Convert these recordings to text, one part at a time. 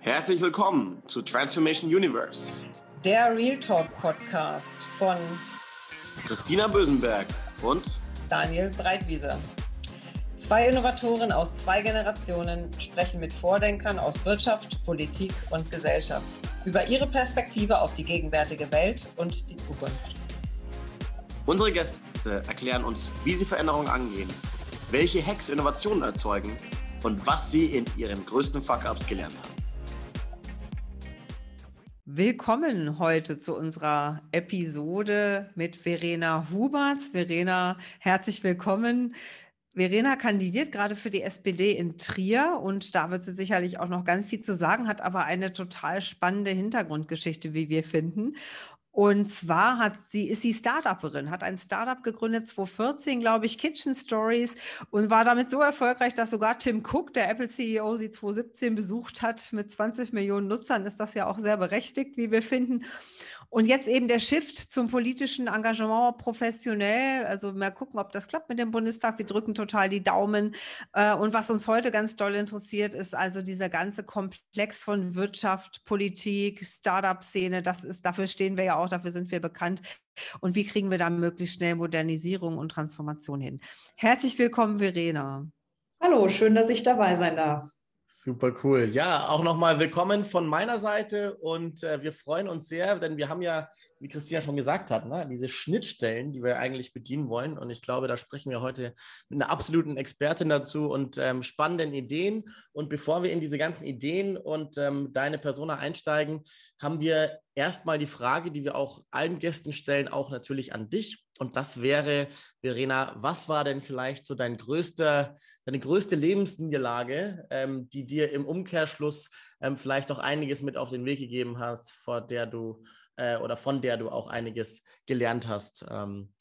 Herzlich willkommen zu Transformation Universe. Der Real Talk Podcast von Christina Bösenberg und Daniel Breitwieser. Zwei Innovatoren aus zwei Generationen sprechen mit Vordenkern aus Wirtschaft, Politik und Gesellschaft über ihre Perspektive auf die gegenwärtige Welt und die Zukunft. Unsere Gäste erklären uns, wie sie Veränderungen angehen, welche Hacks Innovationen erzeugen und was sie in ihren größten Fuck-Ups gelernt haben. Willkommen heute zu unserer Episode mit Verena Huberts. Verena, herzlich willkommen. Verena kandidiert gerade für die SPD in Trier und da wird sie sicherlich auch noch ganz viel zu sagen, hat aber eine total spannende Hintergrundgeschichte, wie wir finden. Und zwar hat sie, ist sie Startupperin, hat ein Startup gegründet, 2014, glaube ich, Kitchen Stories und war damit so erfolgreich, dass sogar Tim Cook, der Apple CEO, sie 2017 besucht hat. Mit 20 Millionen Nutzern ist das ja auch sehr berechtigt, wie wir finden. Und jetzt eben der Shift zum politischen Engagement professionell. Also mal gucken, ob das klappt mit dem Bundestag. Wir drücken total die Daumen. Äh, und was uns heute ganz doll interessiert, ist also dieser ganze Komplex von Wirtschaft, Politik, Startup-Szene. Das ist, dafür stehen wir ja auch, dafür sind wir bekannt. Und wie kriegen wir da möglichst schnell Modernisierung und Transformation hin? Herzlich willkommen, Verena. Hallo, schön, dass ich dabei sein darf. Super cool. Ja, auch nochmal willkommen von meiner Seite und äh, wir freuen uns sehr, denn wir haben ja, wie Christina schon gesagt hat, ne, diese Schnittstellen, die wir eigentlich bedienen wollen. Und ich glaube, da sprechen wir heute mit einer absoluten Expertin dazu und ähm, spannenden Ideen. Und bevor wir in diese ganzen Ideen und ähm, deine Persona einsteigen, haben wir erstmal die Frage, die wir auch allen Gästen stellen, auch natürlich an dich. Und das wäre, Verena, was war denn vielleicht so dein größter, deine größte Lebensniederlage, ähm, die dir im Umkehrschluss ähm, vielleicht auch einiges mit auf den Weg gegeben hast, vor der du äh, oder von der du auch einiges gelernt hast? Ähm,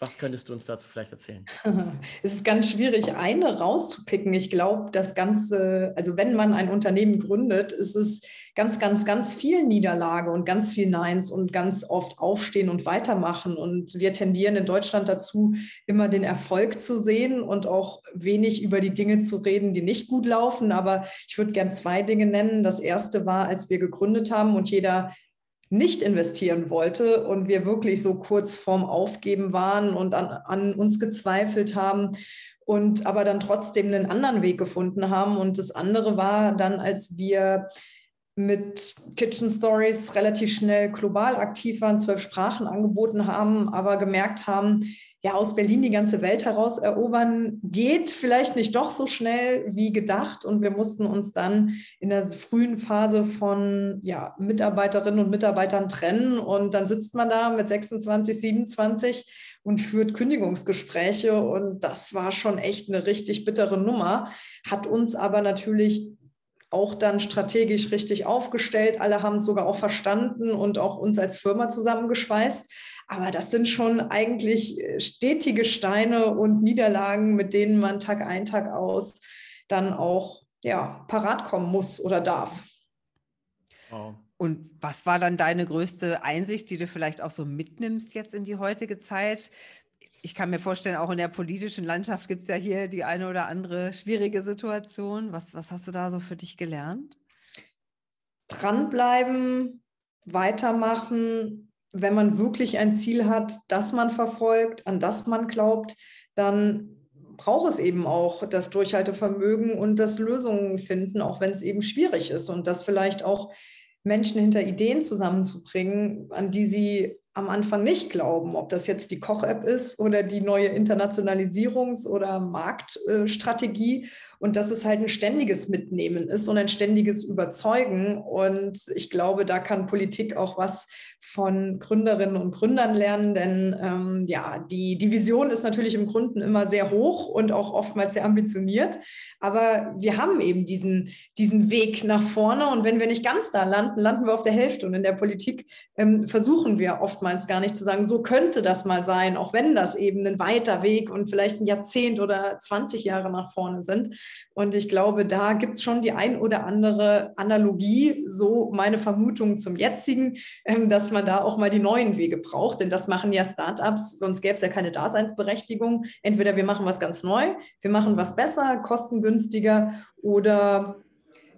was könntest du uns dazu vielleicht erzählen? Es ist ganz schwierig, eine rauszupicken. Ich glaube, das Ganze, also wenn man ein Unternehmen gründet, ist es ganz, ganz, ganz viel Niederlage und ganz viel Neins und ganz oft aufstehen und weitermachen. Und wir tendieren in Deutschland dazu, immer den Erfolg zu sehen und auch wenig über die Dinge zu reden, die nicht gut laufen. Aber ich würde gern zwei Dinge nennen. Das erste war, als wir gegründet haben und jeder nicht investieren wollte und wir wirklich so kurz vorm Aufgeben waren und an, an uns gezweifelt haben und aber dann trotzdem einen anderen Weg gefunden haben. Und das andere war dann, als wir mit Kitchen Stories relativ schnell global aktiv waren, zwölf Sprachen angeboten haben, aber gemerkt haben, ja, aus Berlin die ganze Welt heraus erobern geht vielleicht nicht doch so schnell wie gedacht. Und wir mussten uns dann in der frühen Phase von ja, Mitarbeiterinnen und Mitarbeitern trennen. Und dann sitzt man da mit 26, 27 und führt Kündigungsgespräche. Und das war schon echt eine richtig bittere Nummer, hat uns aber natürlich auch dann strategisch richtig aufgestellt. Alle haben es sogar auch verstanden und auch uns als Firma zusammengeschweißt. Aber das sind schon eigentlich äh, stetige Steine und Niederlagen, mit denen man Tag ein, Tag aus dann auch ja, parat kommen muss oder darf. Und was war dann deine größte Einsicht, die du vielleicht auch so mitnimmst jetzt in die heutige Zeit? Ich kann mir vorstellen, auch in der politischen Landschaft gibt es ja hier die eine oder andere schwierige Situation. Was, was hast du da so für dich gelernt? Dranbleiben, weitermachen, wenn man wirklich ein Ziel hat, das man verfolgt, an das man glaubt, dann braucht es eben auch das Durchhaltevermögen und das Lösungen finden, auch wenn es eben schwierig ist. Und das vielleicht auch Menschen hinter Ideen zusammenzubringen, an die sie am Anfang nicht glauben, ob das jetzt die Koch-App ist oder die neue Internationalisierungs- oder Marktstrategie und dass es halt ein ständiges Mitnehmen ist und ein ständiges Überzeugen. Und ich glaube, da kann Politik auch was von Gründerinnen und Gründern lernen, denn ähm, ja, die, die Vision ist natürlich im Grunde immer sehr hoch und auch oftmals sehr ambitioniert. Aber wir haben eben diesen, diesen Weg nach vorne und wenn wir nicht ganz da landen, landen wir auf der Hälfte. Und in der Politik ähm, versuchen wir oft oftmals gar nicht zu sagen, so könnte das mal sein, auch wenn das eben ein weiter Weg und vielleicht ein Jahrzehnt oder 20 Jahre nach vorne sind. Und ich glaube, da gibt es schon die ein oder andere Analogie, so meine Vermutung zum jetzigen, ähm, dass man da auch mal die neuen Wege braucht. Denn das machen ja Startups, sonst gäbe es ja keine Daseinsberechtigung. Entweder wir machen was ganz neu, wir machen was besser, kostengünstiger oder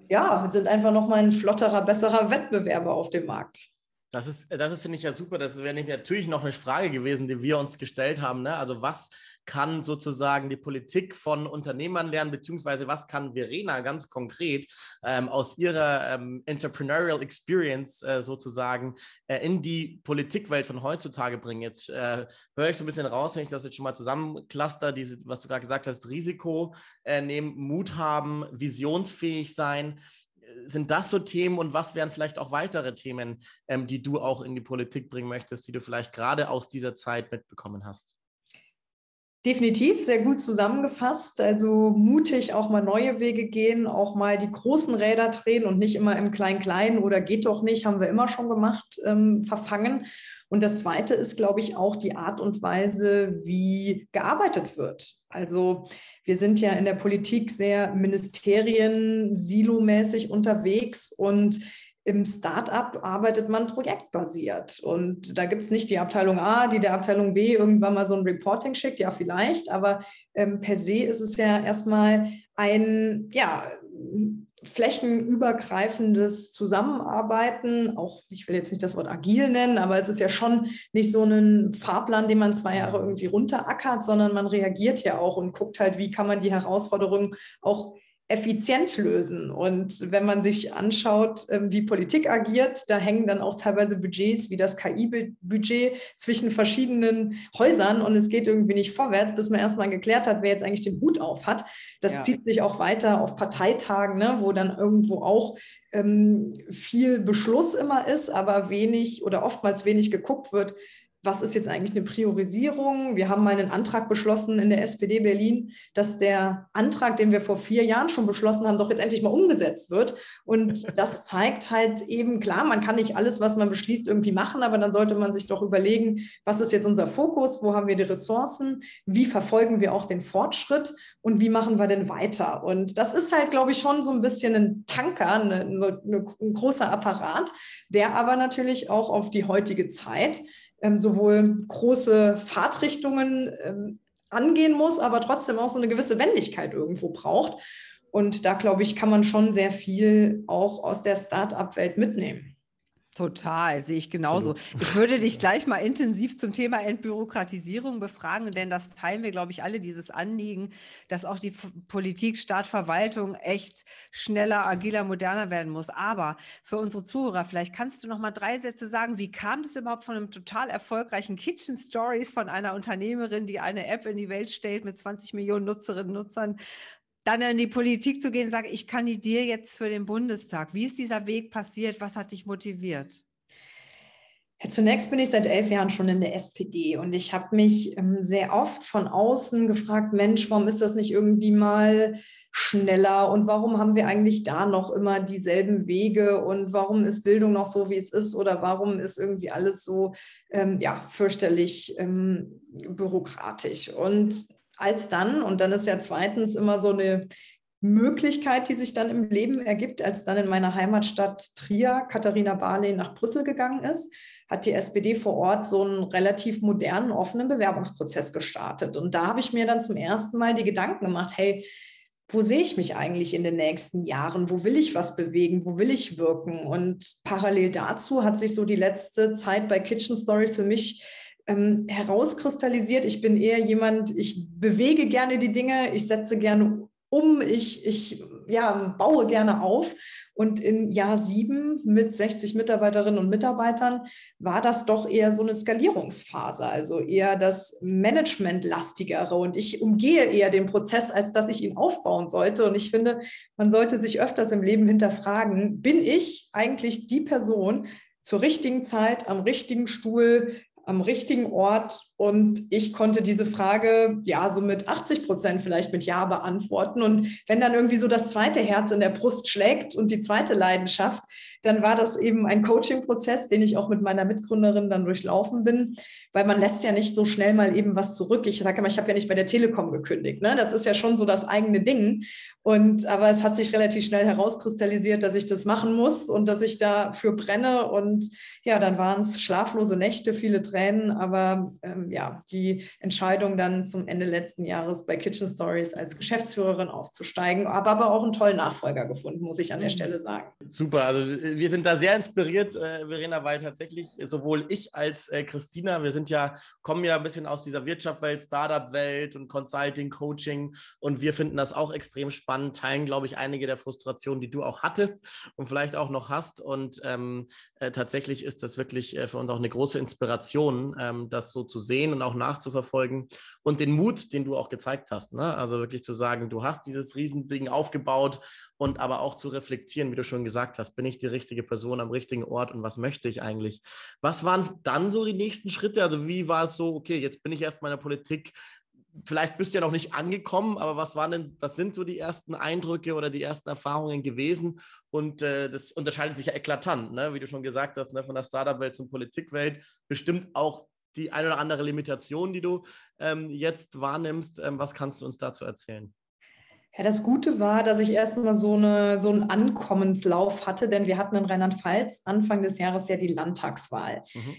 ja, sind einfach nochmal ein flotterer, besserer Wettbewerber auf dem Markt. Das ist, das ist finde ich ja super. Das wäre natürlich noch eine Frage gewesen, die wir uns gestellt haben. Ne? Also was kann sozusagen die Politik von Unternehmern lernen, beziehungsweise was kann Verena ganz konkret ähm, aus ihrer ähm, Entrepreneurial Experience äh, sozusagen äh, in die Politikwelt von heutzutage bringen? Jetzt äh, höre ich so ein bisschen raus, wenn ich das jetzt schon mal zusammencluster, diese, was du gerade gesagt hast, Risiko äh, nehmen, Mut haben, visionsfähig sein sind das so Themen und was wären vielleicht auch weitere Themen, ähm, die du auch in die Politik bringen möchtest, die du vielleicht gerade aus dieser Zeit mitbekommen hast? Definitiv, sehr gut zusammengefasst. Also mutig auch mal neue Wege gehen, auch mal die großen Räder drehen und nicht immer im Klein-Klein oder geht doch nicht, haben wir immer schon gemacht, ähm, verfangen. Und das Zweite ist, glaube ich, auch die Art und Weise, wie gearbeitet wird. Also wir sind ja in der Politik sehr ministerien, silomäßig unterwegs und im Startup arbeitet man projektbasiert. Und da gibt es nicht die Abteilung A, die der Abteilung B irgendwann mal so ein Reporting schickt, ja vielleicht, aber ähm, per se ist es ja erstmal ein, ja, flächenübergreifendes Zusammenarbeiten, auch ich will jetzt nicht das Wort agil nennen, aber es ist ja schon nicht so ein Fahrplan, den man zwei Jahre irgendwie runterackert, sondern man reagiert ja auch und guckt halt, wie kann man die Herausforderungen auch effizient lösen. Und wenn man sich anschaut, ähm, wie Politik agiert, da hängen dann auch teilweise Budgets wie das KI-Budget zwischen verschiedenen Häusern und es geht irgendwie nicht vorwärts, bis man erstmal geklärt hat, wer jetzt eigentlich den Hut auf hat. Das ja. zieht sich auch weiter auf Parteitagen, ne, wo dann irgendwo auch ähm, viel Beschluss immer ist, aber wenig oder oftmals wenig geguckt wird, was ist jetzt eigentlich eine Priorisierung? Wir haben mal einen Antrag beschlossen in der SPD Berlin, dass der Antrag, den wir vor vier Jahren schon beschlossen haben, doch jetzt endlich mal umgesetzt wird. Und das zeigt halt eben, klar, man kann nicht alles, was man beschließt, irgendwie machen, aber dann sollte man sich doch überlegen, was ist jetzt unser Fokus, wo haben wir die Ressourcen, wie verfolgen wir auch den Fortschritt und wie machen wir denn weiter? Und das ist halt, glaube ich, schon so ein bisschen ein Tanker, eine, eine, ein großer Apparat, der aber natürlich auch auf die heutige Zeit sowohl große Fahrtrichtungen ähm, angehen muss, aber trotzdem auch so eine gewisse Wendigkeit irgendwo braucht. Und da, glaube ich, kann man schon sehr viel auch aus der Start-up-Welt mitnehmen. Total, sehe ich genauso. Absolut. Ich würde dich gleich mal intensiv zum Thema Entbürokratisierung befragen, denn das teilen wir, glaube ich, alle, dieses Anliegen, dass auch die Politik, Staat, Verwaltung echt schneller, agiler, moderner werden muss. Aber für unsere Zuhörer, vielleicht kannst du noch mal drei Sätze sagen, wie kam es überhaupt von einem total erfolgreichen Kitchen Stories von einer Unternehmerin, die eine App in die Welt stellt mit 20 Millionen Nutzerinnen und Nutzern, dann in die Politik zu gehen und sagen, ich kandidiere jetzt für den Bundestag. Wie ist dieser Weg passiert? Was hat dich motiviert? Zunächst bin ich seit elf Jahren schon in der SPD und ich habe mich ähm, sehr oft von außen gefragt, Mensch, warum ist das nicht irgendwie mal schneller und warum haben wir eigentlich da noch immer dieselben Wege und warum ist Bildung noch so, wie es ist oder warum ist irgendwie alles so ähm, ja, fürchterlich ähm, bürokratisch. Und als dann, und dann ist ja zweitens immer so eine Möglichkeit, die sich dann im Leben ergibt, als dann in meiner Heimatstadt Trier Katharina Barley nach Brüssel gegangen ist, hat die SPD vor Ort so einen relativ modernen, offenen Bewerbungsprozess gestartet. Und da habe ich mir dann zum ersten Mal die Gedanken gemacht, hey, wo sehe ich mich eigentlich in den nächsten Jahren? Wo will ich was bewegen? Wo will ich wirken? Und parallel dazu hat sich so die letzte Zeit bei Kitchen Stories für mich ähm, herauskristallisiert. Ich bin eher jemand, ich bewege gerne die Dinge, ich setze gerne um, ich, ich ja, baue gerne auf. Und in Jahr sieben mit 60 Mitarbeiterinnen und Mitarbeitern war das doch eher so eine Skalierungsphase, also eher das Managementlastigere. Und ich umgehe eher den Prozess, als dass ich ihn aufbauen sollte. Und ich finde, man sollte sich öfters im Leben hinterfragen, bin ich eigentlich die Person zur richtigen Zeit am richtigen Stuhl am richtigen Ort Und ich konnte diese Frage ja so mit 80 Prozent vielleicht mit Ja beantworten. Und wenn dann irgendwie so das zweite Herz in der Brust schlägt und die zweite Leidenschaft, dann war das eben ein Coaching-Prozess, den ich auch mit meiner Mitgründerin dann durchlaufen bin, weil man lässt ja nicht so schnell mal eben was zurück. Ich sage immer, ich habe ja nicht bei der Telekom gekündigt. Ne? Das ist ja schon so das eigene Ding. Und aber es hat sich relativ schnell herauskristallisiert, dass ich das machen muss und dass ich dafür brenne. Und ja, dann waren es schlaflose Nächte, viele Tränen, aber ähm, ja, die Entscheidung dann zum Ende letzten Jahres bei Kitchen Stories als Geschäftsführerin auszusteigen, aber, aber auch einen tollen Nachfolger gefunden, muss ich an der mhm. Stelle sagen. Super, also äh, wir sind da sehr inspiriert, äh, Verena, weil tatsächlich sowohl ich als äh, Christina, wir sind ja, kommen ja ein bisschen aus dieser Wirtschaftswelt, Startup-Welt und Consulting, Coaching und wir finden das auch extrem spannend, teilen, glaube ich, einige der Frustrationen, die du auch hattest und vielleicht auch noch hast und ähm, äh, tatsächlich ist das wirklich äh, für uns auch eine große Inspiration, ähm, das so zu sehen und auch nachzuverfolgen und den Mut, den du auch gezeigt hast. Ne? Also wirklich zu sagen, du hast dieses Riesending aufgebaut und aber auch zu reflektieren, wie du schon gesagt hast, bin ich die richtige Person am richtigen Ort und was möchte ich eigentlich? Was waren dann so die nächsten Schritte? Also wie war es so, okay, jetzt bin ich erst mal in der Politik, vielleicht bist du ja noch nicht angekommen, aber was waren denn, was sind so die ersten Eindrücke oder die ersten Erfahrungen gewesen? Und äh, das unterscheidet sich ja eklatant, ne? wie du schon gesagt hast, ne? von der Startup-Welt zur Politikwelt. Bestimmt auch die eine oder andere Limitation, die du ähm, jetzt wahrnimmst. Ähm, was kannst du uns dazu erzählen? Ja, das Gute war, dass ich erstmal so, eine, so einen Ankommenslauf hatte, denn wir hatten in Rheinland-Pfalz Anfang des Jahres ja die Landtagswahl. Mhm.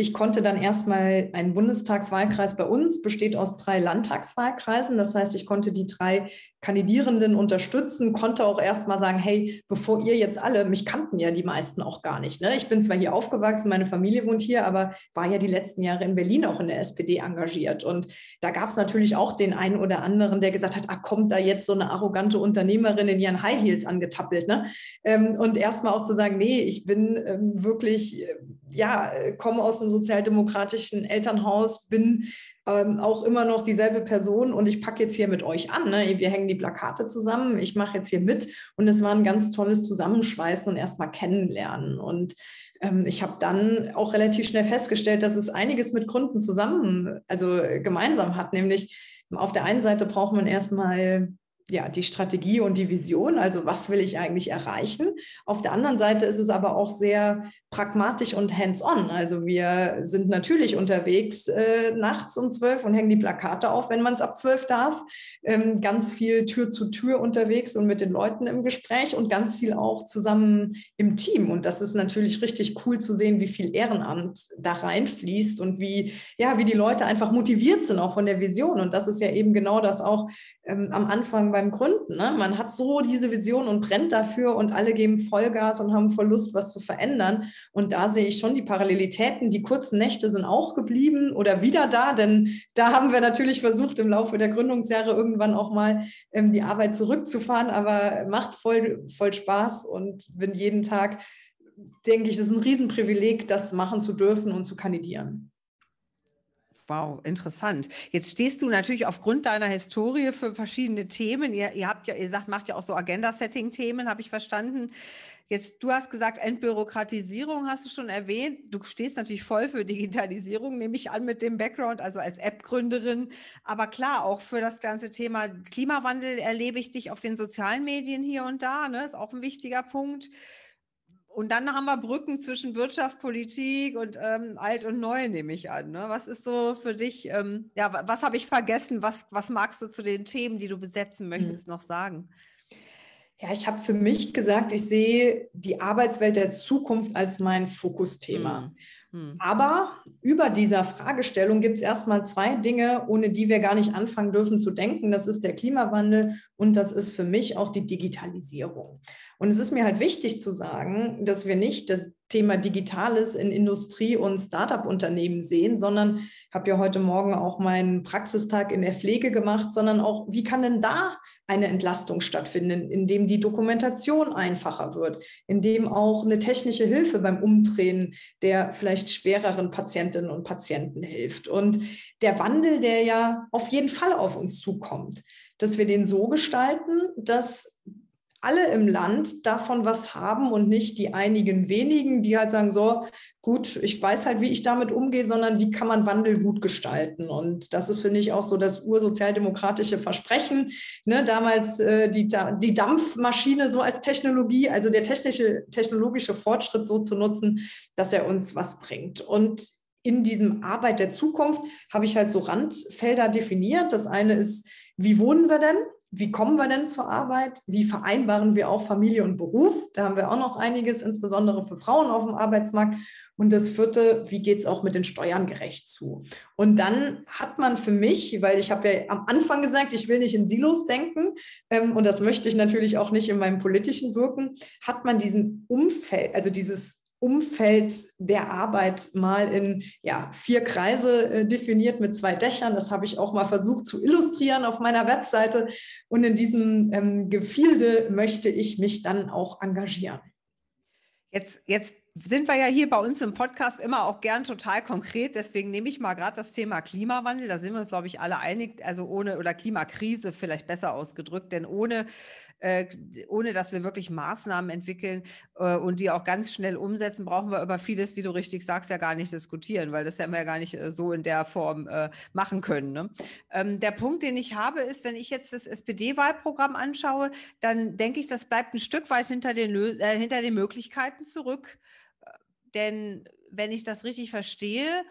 Ich konnte dann erstmal ein Bundestagswahlkreis bei uns, besteht aus drei Landtagswahlkreisen. Das heißt, ich konnte die drei Kandidierenden unterstützen, konnte auch erstmal sagen, hey, bevor ihr jetzt alle, mich kannten ja die meisten auch gar nicht. Ne? Ich bin zwar hier aufgewachsen, meine Familie wohnt hier, aber war ja die letzten Jahre in Berlin auch in der SPD engagiert. Und da gab es natürlich auch den einen oder anderen, der gesagt hat, ah, kommt da jetzt so eine arrogante Unternehmerin in ihren High Heels angetappelt. Ne? Ähm, und erstmal auch zu sagen, nee, ich bin ähm, wirklich, äh, ja, komme aus einem sozialdemokratischen Elternhaus, bin ähm, auch immer noch dieselbe Person und ich packe jetzt hier mit euch an. Ne? Wir hängen die Plakate zusammen, ich mache jetzt hier mit und es war ein ganz tolles Zusammenschweißen und erstmal kennenlernen. Und ähm, ich habe dann auch relativ schnell festgestellt, dass es einiges mit Gründen zusammen, also gemeinsam hat, nämlich auf der einen Seite braucht man erstmal ja, die Strategie und die Vision, also was will ich eigentlich erreichen. Auf der anderen Seite ist es aber auch sehr pragmatisch und hands-on. Also wir sind natürlich unterwegs äh, nachts um zwölf und hängen die Plakate auf, wenn man es ab zwölf darf. Ähm, ganz viel Tür zu Tür unterwegs und mit den Leuten im Gespräch und ganz viel auch zusammen im Team. Und das ist natürlich richtig cool zu sehen, wie viel Ehrenamt da reinfließt und wie, ja, wie die Leute einfach motiviert sind auch von der Vision. Und das ist ja eben genau das auch ähm, am Anfang beim Gründen. Ne? Man hat so diese Vision und brennt dafür und alle geben Vollgas und haben voll Lust, was zu verändern. Und da sehe ich schon die Parallelitäten. Die kurzen Nächte sind auch geblieben oder wieder da, denn da haben wir natürlich versucht, im Laufe der Gründungsjahre irgendwann auch mal ähm, die Arbeit zurückzufahren, aber macht voll, voll Spaß und bin jeden Tag, denke ich, es ist ein Riesenprivileg, das machen zu dürfen und zu kandidieren. Wow, interessant. Jetzt stehst du natürlich aufgrund deiner Historie für verschiedene Themen. Ihr, ihr habt ja, ihr sagt, macht ja auch so Agenda-Setting-Themen, habe ich verstanden. Jetzt, du hast gesagt, Entbürokratisierung hast du schon erwähnt. Du stehst natürlich voll für Digitalisierung, nehme ich an, mit dem Background, also als App-Gründerin. Aber klar, auch für das ganze Thema Klimawandel erlebe ich dich auf den sozialen Medien hier und da. Ne? Ist auch ein wichtiger Punkt. Und dann haben wir Brücken zwischen Wirtschaft, Politik und ähm, alt und neu, nehme ich an. Ne? Was ist so für dich, ähm, ja, was habe ich vergessen? Was, was magst du zu den Themen, die du besetzen möchtest, hm. noch sagen? Ja, ich habe für mich gesagt, ich sehe die Arbeitswelt der Zukunft als mein Fokusthema. Mhm. Aber über dieser Fragestellung gibt es erstmal zwei Dinge, ohne die wir gar nicht anfangen dürfen zu denken. Das ist der Klimawandel und das ist für mich auch die Digitalisierung. Und es ist mir halt wichtig zu sagen, dass wir nicht das Thema Digitales in Industrie- und Startup-Unternehmen sehen, sondern ich habe ja heute Morgen auch meinen Praxistag in der Pflege gemacht, sondern auch, wie kann denn da eine Entlastung stattfinden, indem die Dokumentation einfacher wird, indem auch eine technische Hilfe beim Umdrehen der vielleicht schwereren Patientinnen und Patienten hilft. Und der Wandel, der ja auf jeden Fall auf uns zukommt, dass wir den so gestalten, dass alle im Land davon was haben und nicht die einigen wenigen, die halt sagen, so, gut, ich weiß halt, wie ich damit umgehe, sondern wie kann man Wandel gut gestalten. Und das ist, finde ich, auch so das ursozialdemokratische Versprechen. Ne, damals äh, die, die Dampfmaschine so als Technologie, also der technische, technologische Fortschritt so zu nutzen, dass er uns was bringt. Und in diesem Arbeit der Zukunft habe ich halt so Randfelder definiert. Das eine ist, wie wohnen wir denn? Wie kommen wir denn zur Arbeit? Wie vereinbaren wir auch Familie und Beruf? Da haben wir auch noch einiges, insbesondere für Frauen auf dem Arbeitsmarkt. Und das vierte, wie geht es auch mit den Steuern gerecht zu? Und dann hat man für mich, weil ich habe ja am Anfang gesagt, ich will nicht in Silos denken ähm, und das möchte ich natürlich auch nicht in meinem politischen Wirken, hat man diesen Umfeld, also dieses Umfeld der Arbeit mal in ja, vier Kreise äh, definiert mit zwei Dächern. Das habe ich auch mal versucht zu illustrieren auf meiner Webseite. Und in diesem ähm, Gefilde möchte ich mich dann auch engagieren. Jetzt, jetzt sind wir ja hier bei uns im Podcast immer auch gern total konkret. Deswegen nehme ich mal gerade das Thema Klimawandel. Da sind wir uns, glaube ich, alle einig. Also ohne oder Klimakrise vielleicht besser ausgedrückt, denn ohne äh, ohne dass wir wirklich Maßnahmen entwickeln äh, und die auch ganz schnell umsetzen, brauchen wir über vieles, wie du richtig sagst, ja gar nicht diskutieren, weil das ja wir gar nicht äh, so in der Form äh, machen können. Ne? Ähm, der Punkt, den ich habe, ist, wenn ich jetzt das SPD-Wahlprogramm anschaue, dann denke ich, das bleibt ein Stück weit hinter den, äh, hinter den Möglichkeiten zurück. Denn wenn ich das richtig verstehe,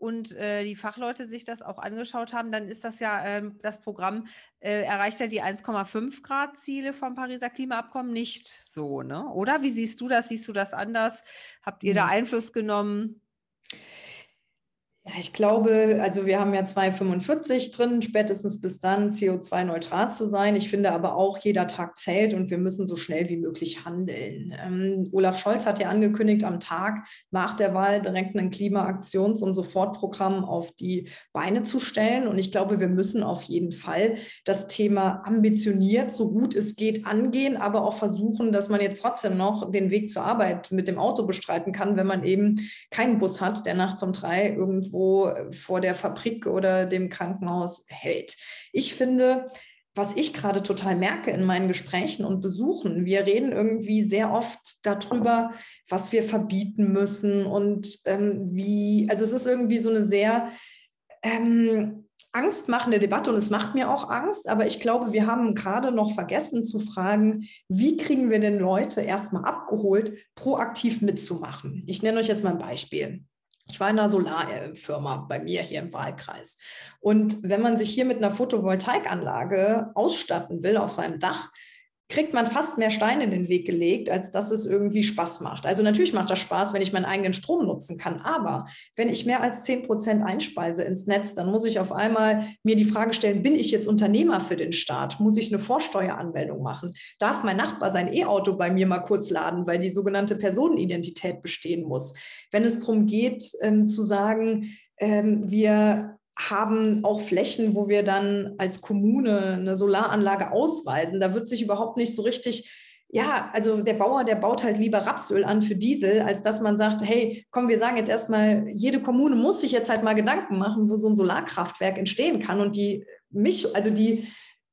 und äh, die Fachleute sich das auch angeschaut haben, dann ist das ja, äh, das Programm äh, erreicht ja die 1,5 Grad Ziele vom Pariser Klimaabkommen nicht so, ne? Oder wie siehst du das? Siehst du das anders? Habt ihr da mhm. Einfluss genommen? Ja, ich glaube, also wir haben ja 245 drin, spätestens bis dann CO2-neutral zu sein. Ich finde aber auch, jeder Tag zählt und wir müssen so schnell wie möglich handeln. Ähm, Olaf Scholz hat ja angekündigt, am Tag nach der Wahl direkt ein Klimaaktions- und Sofortprogramm auf die Beine zu stellen. Und ich glaube, wir müssen auf jeden Fall das Thema ambitioniert, so gut es geht, angehen, aber auch versuchen, dass man jetzt trotzdem noch den Weg zur Arbeit mit dem Auto bestreiten kann, wenn man eben keinen Bus hat, der nachts um drei irgendwo irgendwo vor der Fabrik oder dem Krankenhaus hält. Ich finde, was ich gerade total merke in meinen Gesprächen und Besuchen, wir reden irgendwie sehr oft darüber, was wir verbieten müssen und ähm, wie, also es ist irgendwie so eine sehr ähm, angstmachende Debatte und es macht mir auch Angst, aber ich glaube, wir haben gerade noch vergessen zu fragen, wie kriegen wir denn Leute erstmal abgeholt, proaktiv mitzumachen. Ich nenne euch jetzt mal ein Beispiel. Ich war in einer Solarfirma bei mir hier im Wahlkreis. Und wenn man sich hier mit einer Photovoltaikanlage ausstatten will auf seinem Dach, kriegt man fast mehr Steine in den Weg gelegt, als dass es irgendwie Spaß macht. Also natürlich macht das Spaß, wenn ich meinen eigenen Strom nutzen kann. Aber wenn ich mehr als 10 Prozent einspeise ins Netz, dann muss ich auf einmal mir die Frage stellen, bin ich jetzt Unternehmer für den Staat? Muss ich eine Vorsteueranmeldung machen? Darf mein Nachbar sein E-Auto bei mir mal kurz laden, weil die sogenannte Personenidentität bestehen muss? Wenn es darum geht, ähm, zu sagen, ähm, wir haben auch Flächen, wo wir dann als Kommune eine Solaranlage ausweisen. Da wird sich überhaupt nicht so richtig, ja, also der Bauer, der baut halt lieber Rapsöl an für Diesel, als dass man sagt, hey, komm, wir sagen jetzt erstmal, jede Kommune muss sich jetzt halt mal Gedanken machen, wo so ein Solarkraftwerk entstehen kann. Und die mich, also die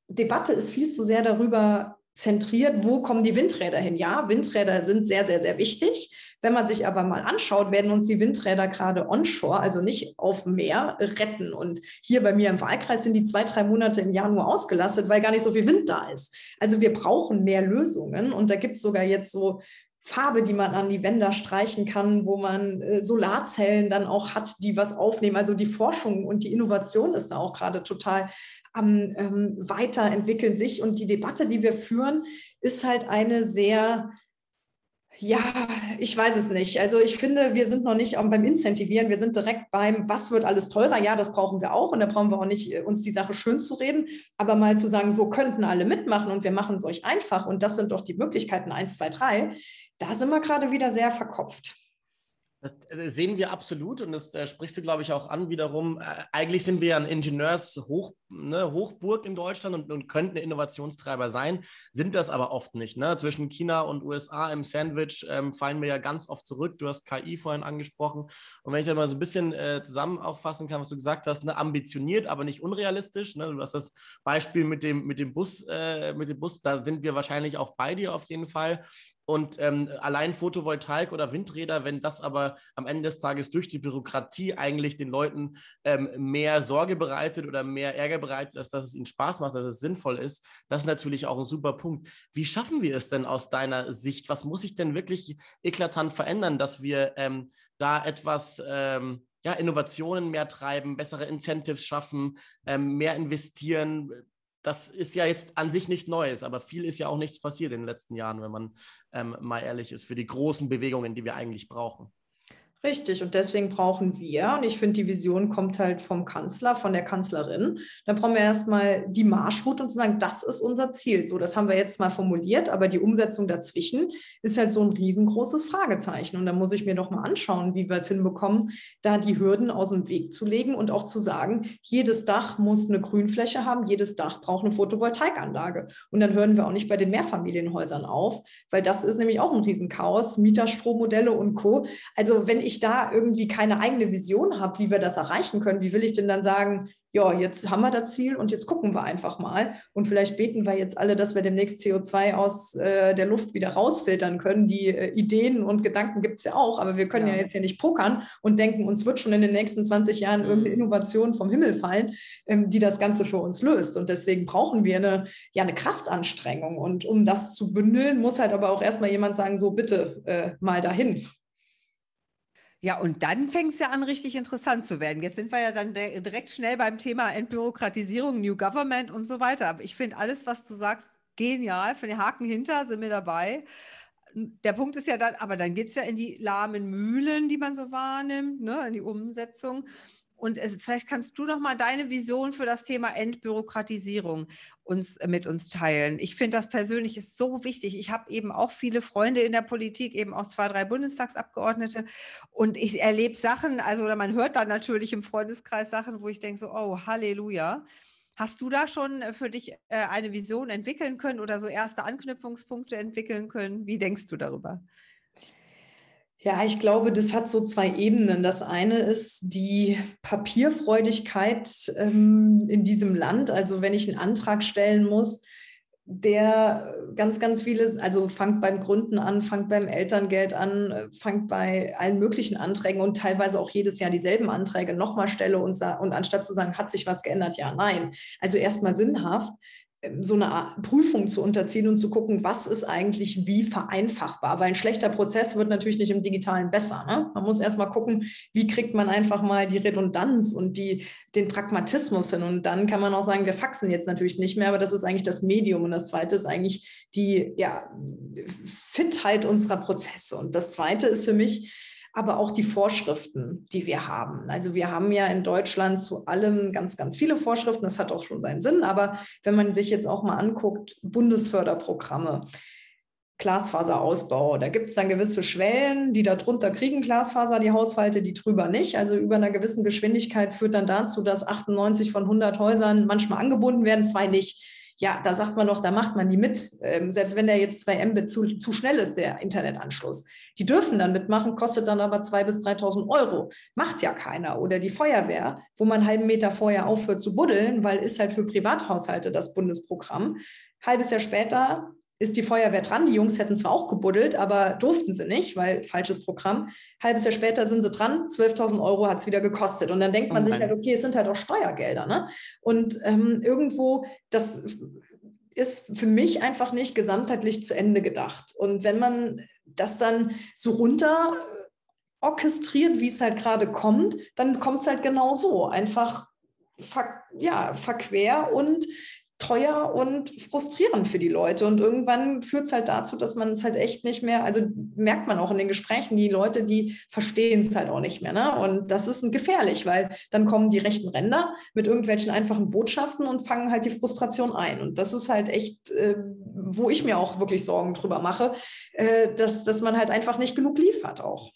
Debatte ist viel zu sehr darüber zentriert, wo kommen die Windräder hin? Ja, Windräder sind sehr, sehr, sehr wichtig. Wenn man sich aber mal anschaut, werden uns die Windräder gerade onshore, also nicht auf dem Meer, retten. Und hier bei mir im Wahlkreis sind die zwei, drei Monate im Jahr nur ausgelastet, weil gar nicht so viel Wind da ist. Also wir brauchen mehr Lösungen. Und da gibt es sogar jetzt so Farbe, die man an die Wände streichen kann, wo man äh, Solarzellen dann auch hat, die was aufnehmen. Also die Forschung und die Innovation ist da auch gerade total am ähm, Weiterentwickeln sich. Und die Debatte, die wir führen, ist halt eine sehr ja, ich weiß es nicht. Also ich finde, wir sind noch nicht beim Incentivieren, wir sind direkt beim, was wird alles teurer? Ja, das brauchen wir auch und da brauchen wir auch nicht, äh, uns die Sache schön zu reden, aber mal zu sagen, so könnten alle mitmachen und wir machen es euch einfach und das sind doch die Möglichkeiten, eins, zwei, drei, da sind wir gerade wieder sehr verkopft. Das äh, sehen wir absolut und das äh, sprichst du, glaube ich, auch an wiederum. Äh, eigentlich sind wir ja ein Ingenieurshochburg ne, in Deutschland und, und, könnten Innovationstreiber sein, sind das aber oft nicht. Ne? Zwischen China und USA im Sandwich ähm, fallen wir ja ganz oft zurück. Du hast KI vorhin angesprochen. Und wenn ich da mal so ein bisschen äh, zusammen auffassen kann, was du gesagt hast, ne, ambitioniert, aber nicht unrealistisch. Ne? Du hast das Beispiel mit dem, mit dem Bus, mit dem Bus, da sind wir wahrscheinlich auch bei dir auf jeden Fall. Und ähm, allein Photovoltaik oder Windräder, wenn das aber am Ende des Tages durch die Bürokratie eigentlich den Leuten ähm, mehr Sorge bereitet oder mehr Ärger bereitet, als dass es ihnen Spaß macht, dass es sinnvoll ist, das ist natürlich auch ein super Punkt. Wie schaffen wir es denn aus deiner Sicht? Was muss sich denn wirklich eklatant verändern, dass wir ähm, da etwas ähm, ja, Innovationen mehr treiben, bessere Incentives schaffen, ähm, mehr investieren? Das ist ja jetzt an sich nicht Neues, aber viel ist ja auch nichts passiert in den letzten Jahren, wenn man ähm, mal ehrlich ist, für die großen Bewegungen, die wir eigentlich brauchen. Richtig, und deswegen brauchen wir, und ich finde, die Vision kommt halt vom Kanzler, von der Kanzlerin, dann brauchen wir erstmal die Marschroute und zu sagen, das ist unser Ziel. So, das haben wir jetzt mal formuliert, aber die Umsetzung dazwischen ist halt so ein riesengroßes Fragezeichen. Und da muss ich mir doch mal anschauen, wie wir es hinbekommen, da die Hürden aus dem Weg zu legen und auch zu sagen, jedes Dach muss eine Grünfläche haben, jedes Dach braucht eine Photovoltaikanlage. Und dann hören wir auch nicht bei den Mehrfamilienhäusern auf, weil das ist nämlich auch ein Riesenchaos, Mieterstrommodelle und Co. Also wenn ich da irgendwie keine eigene Vision habe, wie wir das erreichen können, wie will ich denn dann sagen, ja, jetzt haben wir das Ziel und jetzt gucken wir einfach mal. Und vielleicht beten wir jetzt alle, dass wir demnächst CO2 aus äh, der Luft wieder rausfiltern können. Die äh, Ideen und Gedanken gibt es ja auch, aber wir können ja. ja. jetzt hier nicht pokern und denken, uns wird schon in den nächsten 20 Jahren mhm. irgendeine Innovation vom Himmel fallen, ähm, die das Ganze für uns löst. Und deswegen brauchen wir eine, ja, eine Kraftanstrengung. Und um das zu bündeln, muss halt aber auch erstmal jemand sagen, so bitte äh, mal dahin. Ja, und dann fängt es ja an, richtig interessant zu werden. Jetzt sind wir ja dann direkt schnell beim Thema Entbürokratisierung, New Government und so weiter. Aber ich finde alles, was du sagst, genial. Für den Haken hinter sind wir dabei. Der Punkt ist ja dann, aber dann geht es ja in die lahmen Mühlen, die man so wahrnimmt, ne, in die Umsetzung. Und es, vielleicht kannst du noch mal deine Vision für das Thema Entbürokratisierung uns äh, mit uns teilen. Ich finde das persönlich ist so wichtig. Ich habe eben auch viele Freunde in der Politik, eben auch zwei, drei Bundestagsabgeordnete. Und ich erlebe Sachen, also man hört dann natürlich im Freundeskreis Sachen, wo ich denke so, oh, Halleluja. Hast du da schon äh, für dich äh, eine Vision entwickeln können oder so erste Anknüpfungspunkte entwickeln können? Wie denkst du darüber? Ja, ich glaube, das hat so zwei Ebenen. Das eine ist die Papierfreudigkeit ähm, in diesem Land. Also wenn ich einen Antrag stellen muss, der ganz, ganz viele, also fangt beim Gründen an, fangt beim Elterngeld an, fangt bei allen möglichen Anträgen und teilweise auch jedes Jahr dieselben Anträge nochmal stelle und, und anstatt zu sagen, hat sich was geändert? Ja, nein. Also erstmal sinnhaft, so eine Prüfung zu unterziehen und zu gucken, was ist eigentlich wie vereinfachbar. Weil ein schlechter Prozess wird natürlich nicht im Digitalen besser. Ne? Man muss erstmal gucken, wie kriegt man einfach mal die Redundanz und die, den Pragmatismus hin. Und dann kann man auch sagen, wir faxen jetzt natürlich nicht mehr, aber das ist eigentlich das Medium. Und das Zweite ist eigentlich die ja, Fitheit unserer Prozesse. Und das Zweite ist für mich, aber auch die Vorschriften, die wir haben. Also wir haben ja in Deutschland zu allem ganz, ganz viele Vorschriften. Das hat auch schon seinen Sinn. Aber wenn man sich jetzt auch mal anguckt, Bundesförderprogramme, Glasfaserausbau. Da gibt es dann gewisse Schwellen, die darunter kriegen Glasfaser, die Haushalte, die drüber nicht. Also über einer gewissen Geschwindigkeit führt dann dazu, dass 98 von 100 Häusern manchmal angebunden werden, zwei nicht ja, da sagt man doch, da macht man die mit, ähm, selbst wenn der jetzt 2 Mbit zu, zu schnell ist, der Internetanschluss. Die dürfen dann mitmachen, kostet dann aber 2.000 bis 3.000 Euro. Macht ja keiner. Oder die Feuerwehr, wo man einen halben Meter vorher aufhört zu buddeln, weil ist halt für Privathaushalte das Bundesprogramm. Halbes Jahr später ist die Feuerwehr dran. Die Jungs hätten zwar auch gebuddelt, aber durften sie nicht, weil falsches Programm. Halbes Jahr später sind sie dran, 12.000 Euro hat es wieder gekostet. Und dann denkt man okay. sich halt, okay, es sind halt auch Steuergelder. Ne? Und ähm, irgendwo, das ist für mich einfach nicht gesamtheitlich zu Ende gedacht. Und wenn man das dann so runter orchestriert, wie es halt gerade kommt, dann kommt es halt genau so. Einfach ver, ja, verquer und teuer und frustrierend für die Leute. Und irgendwann führt es halt dazu, dass man es halt echt nicht mehr, also merkt man auch in den Gesprächen, die Leute, die verstehen es halt auch nicht mehr. Ne? Und das ist gefährlich, weil dann kommen die rechten Ränder mit irgendwelchen einfachen Botschaften und fangen halt die Frustration ein. Und das ist halt echt, äh, wo ich mir auch wirklich Sorgen drüber mache, äh, dass, dass man halt einfach nicht genug liefert auch.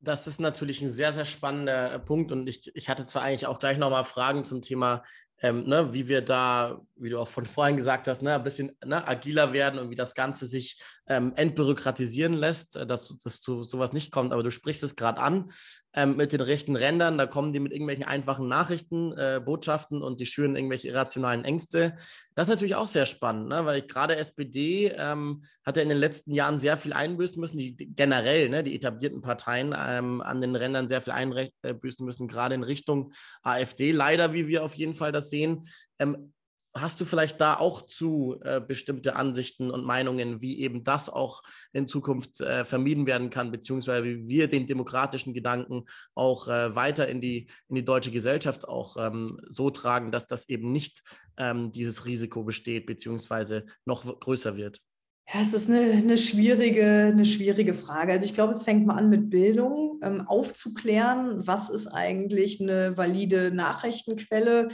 das ist natürlich ein sehr, sehr spannender Punkt und ich, ich hatte zwar eigentlich auch gleich nochmal Fragen zum Thema ähm, ne, wie wir da, wie du auch von vorhin gesagt hast, ne, ein bisschen ne, agiler werden und wie das Ganze sich ähm, entbürokratisieren lässt, äh, dass, dass zu sowas nicht kommt. Aber du sprichst es gerade an ähm, mit den rechten Rändern, da kommen die mit irgendwelchen einfachen Nachrichten, äh, Botschaften und die schüren irgendwelche irrationalen Ängste. Das ist natürlich auch sehr spannend, ne, weil gerade SPD ähm, hat ja in den letzten Jahren sehr viel einbüßen müssen, die generell, ne, die etablierten Parteien ähm, an den Rändern sehr viel einbüßen müssen, gerade in Richtung AfD. Leider, wie wir auf jeden Fall das sehen. Ähm, hast du vielleicht da auch zu äh, bestimmte Ansichten und Meinungen, wie eben das auch in Zukunft äh, vermieden werden kann, beziehungsweise wie wir den demokratischen Gedanken auch äh, weiter in die, in die deutsche Gesellschaft auch ähm, so tragen, dass das eben nicht ähm, dieses Risiko besteht, beziehungsweise noch größer wird? Ja, es ist eine, eine, schwierige, eine schwierige Frage. Also ich glaube, es fängt mal an mit Bildung, ähm, aufzuklären, was ist eigentlich eine valide Nachrichtenquelle,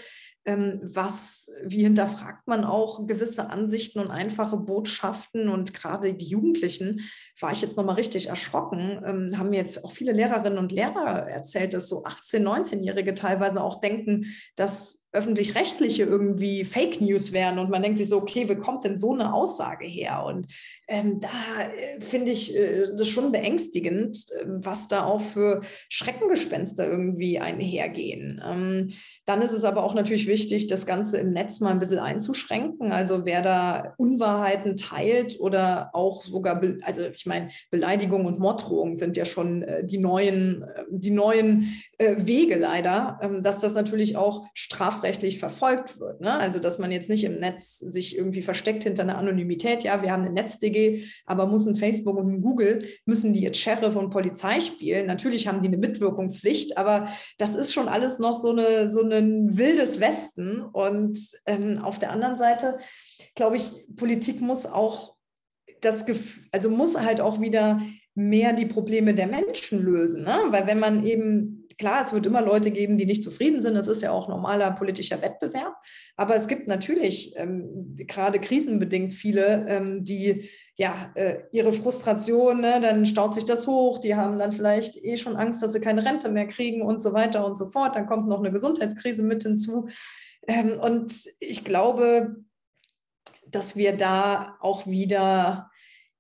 was, wie hinterfragt man auch gewisse Ansichten und einfache Botschaften? Und gerade die Jugendlichen, war ich jetzt nochmal richtig erschrocken, ähm, haben mir jetzt auch viele Lehrerinnen und Lehrer erzählt, dass so 18-, 19-Jährige teilweise auch denken, dass öffentlich-rechtliche irgendwie Fake News wären und man denkt sich so, okay, wie kommt denn so eine Aussage her? Und ähm, da äh, finde ich äh, das schon beängstigend, äh, was da auch für Schreckengespenster irgendwie einhergehen. Ähm, dann ist es aber auch natürlich wichtig, das Ganze im Netz mal ein bisschen einzuschränken. Also wer da Unwahrheiten teilt oder auch sogar, also ich meine, Beleidigung und Morddrohungen sind ja schon äh, die neuen, äh, die neuen äh, Wege leider, ähm, dass das natürlich auch strafrechtlich verfolgt wird. Ne? Also dass man jetzt nicht im Netz sich irgendwie versteckt hinter einer Anonymität. Ja, wir haben eine NetzDG, aber muss ein Facebook und ein Google, müssen die jetzt Sheriff und Polizei spielen? Natürlich haben die eine Mitwirkungspflicht, aber das ist schon alles noch so eine, so ein wildes Westen. Und ähm, auf der anderen Seite, glaube ich, Politik muss auch das, Gefühl, also muss halt auch wieder mehr die Probleme der Menschen lösen. Ne? Weil wenn man eben, klar, es wird immer Leute geben, die nicht zufrieden sind, das ist ja auch normaler politischer Wettbewerb, aber es gibt natürlich ähm, gerade krisenbedingt viele, ähm, die ja, äh, ihre Frustration, ne, dann staut sich das hoch, die haben dann vielleicht eh schon Angst, dass sie keine Rente mehr kriegen und so weiter und so fort. Dann kommt noch eine Gesundheitskrise mit hinzu. Ähm, und ich glaube, dass wir da auch wieder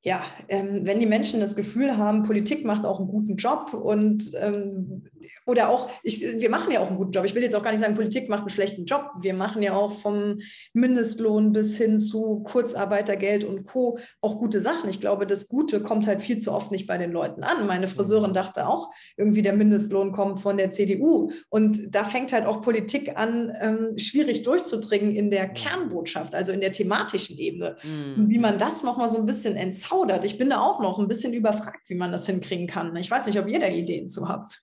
ja, ähm, wenn die Menschen das Gefühl haben, Politik macht auch einen guten Job und ähm, oder auch, ich, wir machen ja auch einen guten Job. Ich will jetzt auch gar nicht sagen, Politik macht einen schlechten Job. Wir machen ja auch vom Mindestlohn bis hin zu Kurzarbeitergeld und Co. auch gute Sachen. Ich glaube, das Gute kommt halt viel zu oft nicht bei den Leuten an. Meine Friseurin dachte auch, irgendwie der Mindestlohn kommt von der CDU. Und da fängt halt auch Politik an, ähm, schwierig durchzudringen in der mhm. Kernbotschaft, also in der thematischen Ebene. Mhm. Wie man das nochmal so ein bisschen entzaubert gezaudert. Ich bin da auch noch ein bisschen überfragt, wie man das hinkriegen kann. Ich weiß nicht, ob ihr da Ideen zu habt.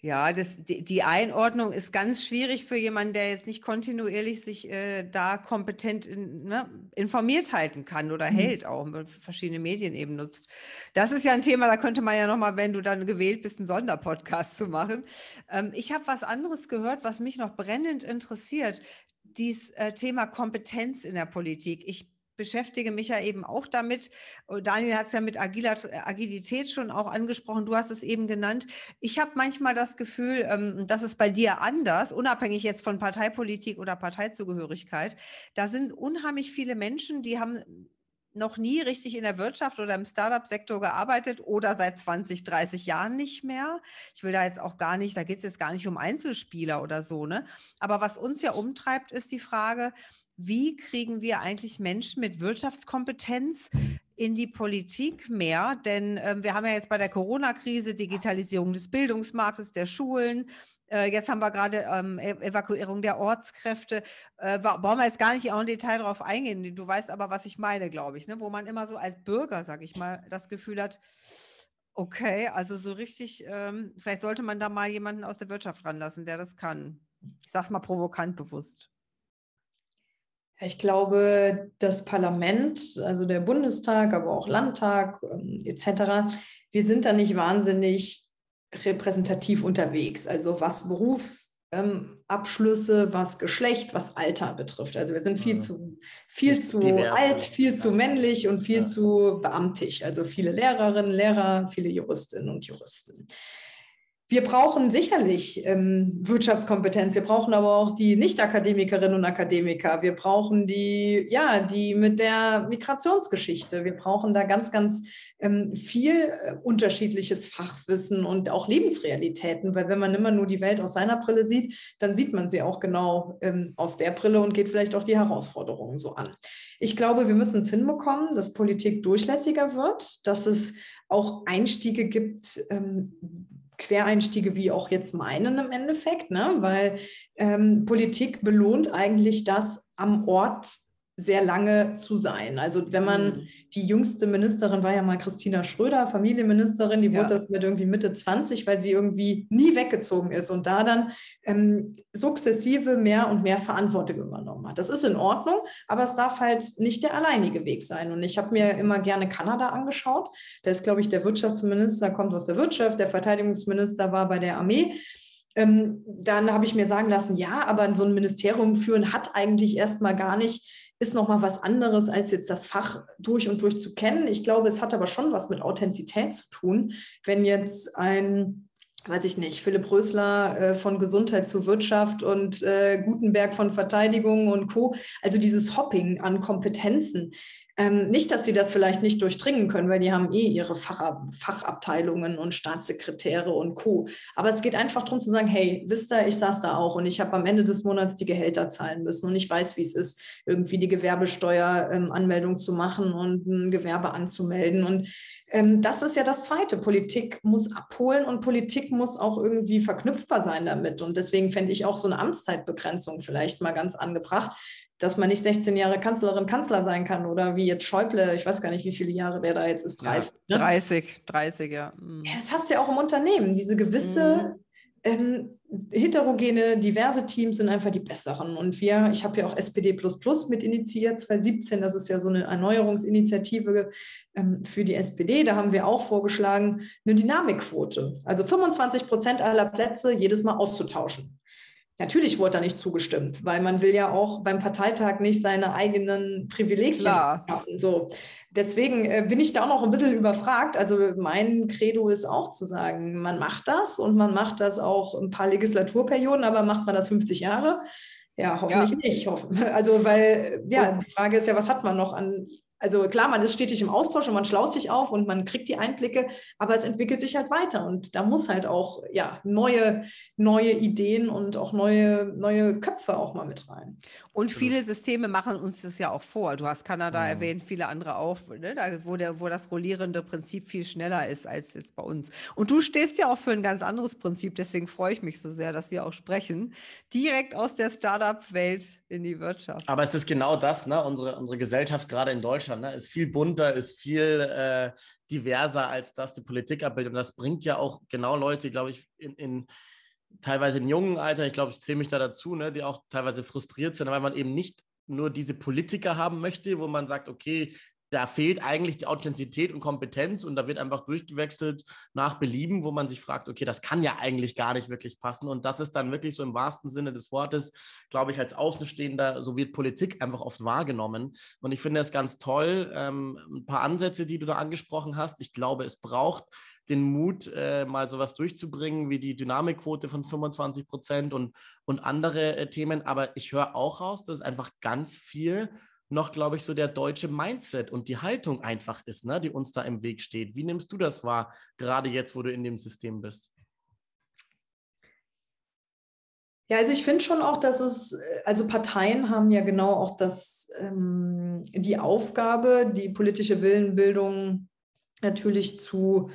Ja, das, die Einordnung ist ganz schwierig für jemanden, der jetzt nicht kontinuierlich sich äh, da kompetent in, ne, informiert halten kann oder mhm. hält, auch verschiedene Medien eben nutzt. Das ist ja ein Thema, da könnte man ja nochmal, wenn du dann gewählt bist, einen Sonderpodcast zu machen. Ähm, ich habe was anderes gehört, was mich noch brennend interessiert. Dieses äh, Thema Kompetenz in der Politik. Ich beschäftige mich ja eben auch damit. Äh, Daniel hat es ja mit Agilität schon auch angesprochen. Du hast es eben genannt. Ich habe manchmal das Gefühl, ähm, das ist bei dir anders, unabhängig jetzt von Parteipolitik oder Parteizugehörigkeit. Da sind unheimlich viele Menschen, die haben noch nie richtig in der Wirtschaft oder im Startup-Sektor gearbeitet oder seit 20, 30 Jahren nicht mehr. Ich will da jetzt auch gar nicht, da geht es jetzt gar nicht um Einzelspieler oder so, ne? Aber was uns ja umtreibt, ist die Frage, wie kriegen wir eigentlich Menschen mit Wirtschaftskompetenz in die Politik mehr? Denn äh, wir haben ja jetzt bei der Corona-Krise Digitalisierung des Bildungsmarktes, der Schulen. Äh, jetzt haben wir gerade ähm, e-, Evakuierung der Ortskräfte. Äh, wollen wir jetzt gar nicht auch im Detail darauf eingehen. Du weißt aber, was ich meine, glaube ich, ne? wo man immer so als Bürger, sage ich mal, das Gefühl hat, okay, also so richtig, ähm, vielleicht sollte man da mal jemanden aus der Wirtschaft ranlassen, der das kann. Ich sage es mal provokant bewusst. Ich glaube, das Parlament, also der Bundestag, aber auch Landtag ähm, etc., wir sind da nicht wahnsinnig repräsentativ unterwegs. Also was Berufs ähm, was Geschlecht, was Alter betrifft. Also wir sind viel mhm. zu, viel zu alt, viel zu männlich und viel ja. zu beamtig. Also viele Lehrerinnen, Lehrer, viele Juristinnen und Juristen. Wir brauchen sicherlich ähm, Wirtschaftskompetenz. Wir brauchen aber auch die Nicht-Akademikerinnen und Akademiker. Wir brauchen die, ja, die mit der Migrationsgeschichte. Wir brauchen da ganz, ganz ähm, viel äh, unterschiedliches Fachwissen und auch Lebensrealitäten, weil wenn man immer nur die Welt aus seiner Brille sieht, dann sieht man sie auch genau ähm, aus der Brille und geht vielleicht auch die Herausforderungen so an. Ich glaube, wir müssen es hinbekommen, dass Politik durchlässiger wird, dass es auch Einstiege gibt, ähm, Quereinstiege wie auch jetzt meinen im Endeffekt, ne? weil ähm, Politik belohnt eigentlich das am Ort sehr lange zu sein. Also wenn man, mhm. die jüngste Ministerin war ja mal Christina Schröder, Familienministerin, die ja. wurde das mit irgendwie Mitte 20, weil sie irgendwie nie weggezogen ist und da dann ähm, sukzessive mehr und mehr Verantwortung übernommen hat. Das ist in Ordnung, aber es darf halt nicht der alleinige Weg sein. Und ich habe mir immer gerne Kanada angeschaut. Da ist, glaube ich, der Wirtschaftsminister, kommt aus der Wirtschaft, der Verteidigungsminister war bei der Armee. Ähm, dann habe ich mir sagen lassen, ja, aber so ein Ministerium führen hat eigentlich erstmal gar nicht ist nochmal was anderes, als jetzt das Fach durch und durch zu kennen. Ich glaube, es hat aber schon was mit Authentizität zu tun, wenn jetzt ein weiß ich nicht, Philipp Rösler äh, von Gesundheit zu Wirtschaft und äh, Gutenberg von Verteidigung und Co. Also dieses Hopping an Kompetenzen. Ähm, nicht, dass sie das vielleicht nicht durchdringen können, weil die haben eh ihre Fach Fachabteilungen und Staatssekretäre und Co. Aber es geht einfach darum zu sagen, hey, wisst ihr, ich saß da auch und ich habe am Ende des Monats die Gehälter zahlen müssen und ich weiß, wie es ist, irgendwie die Gewerbesteueranmeldung ähm, zu machen und ein Gewerbe anzumelden. Und ähm, das ist ja das Zweite. Politik muss abholen und Politik muss auch irgendwie verknüpfbar sein damit. Und deswegen fände ich auch so eine Amtszeitbegrenzung vielleicht mal ganz angebracht dass man nicht 16 Jahre Kanzlerin, Kanzler sein kann oder wie jetzt Schäuble, ich weiß gar nicht, wie viele Jahre der da jetzt ist, 30. Ja, 30, 30, ja. Mhm. ja. Das hast du ja auch im Unternehmen, diese gewisse mhm. ähm, heterogene, diverse Teams sind einfach die besseren. Und wir, ich habe ja auch SPD mit initiiert, 2017, das ist ja so eine Erneuerungsinitiative ähm, für die SPD. Da haben wir auch vorgeschlagen, eine Dynamikquote, also 25 Prozent aller Plätze jedes Mal auszutauschen. Natürlich wurde da nicht zugestimmt, weil man will ja auch beim Parteitag nicht seine eigenen Privilegien Klar. schaffen. So. Deswegen äh, bin ich da auch noch ein bisschen überfragt. Also mein Credo ist auch zu sagen, man macht das und man macht das auch ein paar Legislaturperioden, aber macht man das 50 Jahre? Ja, hoffentlich ja. nicht. Also, weil, ja, die Frage ist ja, was hat man noch an also klar, man ist stetig im Austausch und man schlaut sich auf und man kriegt die Einblicke, aber es entwickelt sich halt weiter und da muss halt auch ja, neue, neue Ideen und auch neue, neue Köpfe auch mal mit rein. Und viele Systeme machen uns das ja auch vor. Du hast Kanada ja. erwähnt, viele andere auch, ne? da, wo, der, wo das rollierende Prinzip viel schneller ist als jetzt bei uns. Und du stehst ja auch für ein ganz anderes Prinzip, deswegen freue ich mich so sehr, dass wir auch sprechen. Direkt aus der Startup-Welt in die Wirtschaft. Aber es ist genau das, ne? unsere, unsere Gesellschaft gerade in Deutschland Deutschland ne, ist viel bunter, ist viel äh, diverser, als das die Politik abbildet. Und das bringt ja auch genau Leute, glaube ich, in, in teilweise in jungen Alter, ich glaube, ich zähle mich da dazu, ne, die auch teilweise frustriert sind, weil man eben nicht nur diese Politiker haben möchte, wo man sagt, okay, da fehlt eigentlich die Authentizität und Kompetenz und da wird einfach durchgewechselt nach Belieben, wo man sich fragt, okay, das kann ja eigentlich gar nicht wirklich passen. Und das ist dann wirklich so im wahrsten Sinne des Wortes, glaube ich, als Außenstehender, so wird Politik einfach oft wahrgenommen. Und ich finde es ganz toll, ähm, ein paar Ansätze, die du da angesprochen hast. Ich glaube, es braucht den Mut, äh, mal sowas durchzubringen, wie die Dynamikquote von 25 Prozent und, und andere äh, Themen. Aber ich höre auch raus, dass einfach ganz viel noch, glaube ich, so der deutsche Mindset und die Haltung einfach ist, ne, die uns da im Weg steht. Wie nimmst du das wahr, gerade jetzt, wo du in dem System bist? Ja, also ich finde schon auch, dass es, also Parteien haben ja genau auch das, ähm, die Aufgabe, die politische Willenbildung natürlich zu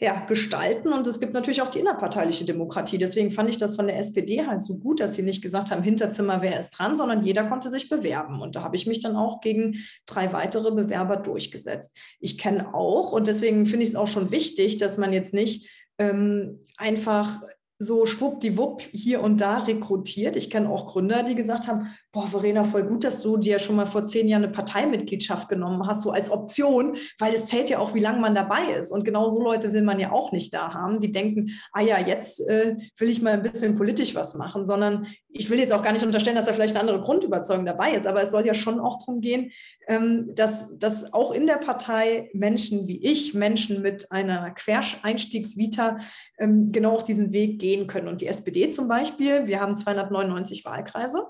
ja, gestalten. Und es gibt natürlich auch die innerparteiliche Demokratie. Deswegen fand ich das von der SPD halt so gut, dass sie nicht gesagt haben, Hinterzimmer, wer ist dran, sondern jeder konnte sich bewerben. Und da habe ich mich dann auch gegen drei weitere Bewerber durchgesetzt. Ich kenne auch, und deswegen finde ich es auch schon wichtig, dass man jetzt nicht ähm, einfach so schwuppdiwupp hier und da rekrutiert. Ich kenne auch Gründer, die gesagt haben, boah, Verena, voll gut, dass du dir schon mal vor zehn Jahren eine Parteimitgliedschaft genommen hast, so als Option, weil es zählt ja auch, wie lange man dabei ist. Und genau so Leute will man ja auch nicht da haben, die denken, ah ja, jetzt äh, will ich mal ein bisschen politisch was machen, sondern ich will jetzt auch gar nicht unterstellen, dass da vielleicht eine andere Grundüberzeugung dabei ist, aber es soll ja schon auch darum gehen, ähm, dass, dass auch in der Partei Menschen wie ich, Menschen mit einer Quereinstiegsvita, ähm, genau auch diesen Weg gehen können. Und die SPD zum Beispiel, wir haben 299 Wahlkreise.